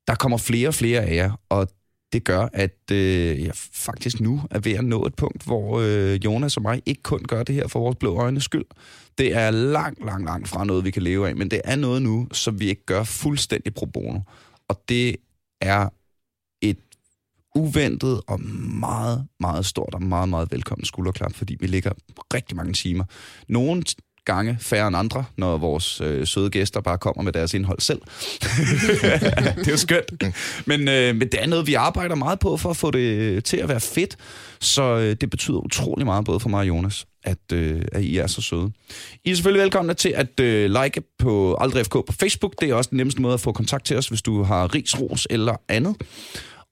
Der kommer flere og flere af jer, og det gør, at øh, jeg faktisk nu er ved at nå et punkt, hvor øh, Jonas og mig ikke kun gør det her for vores blå øjnes skyld. Det er langt, langt, langt fra noget, vi kan leve af, men det er noget nu, som vi ikke gør fuldstændig pro bono. Og det er et uventet og meget, meget stort og meget, meget velkommen skulderklap, fordi vi ligger rigtig mange timer. Nogle gange færre end andre, når vores øh, søde gæster bare kommer med deres indhold selv. *laughs* det er jo skønt. Men, øh, men det er noget, vi arbejder meget på for at få det øh, til at være fedt. Så øh, det betyder utrolig meget både for mig og Jonas, at, øh, at I er så søde. I er selvfølgelig velkomne til at øh, like på Aldrig FK på Facebook. Det er også den nemmeste måde at få kontakt til os, hvis du har ris, ros eller andet.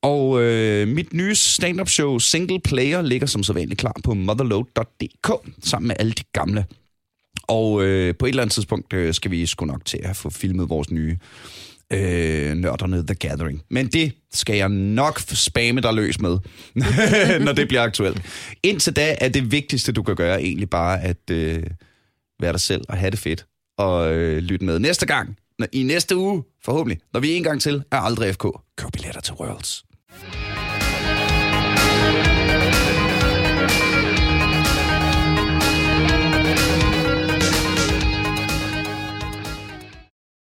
Og øh, mit nye stand-up show Single Player ligger som så vanligt klar på motherload.dk sammen med alle de gamle og øh, på et eller andet tidspunkt øh, skal vi sgu nok til at få filmet vores nye øh, nørderne The Gathering. Men det skal jeg nok spamme dig løs med, *laughs* når det bliver aktuelt. Indtil da er det vigtigste, du kan gøre, egentlig bare at øh, være dig selv og have det fedt. Og øh, lytte med næste gang, når, i næste uge, forhåbentlig, når vi en gang til er aldrig FK, køb billetter til Worlds.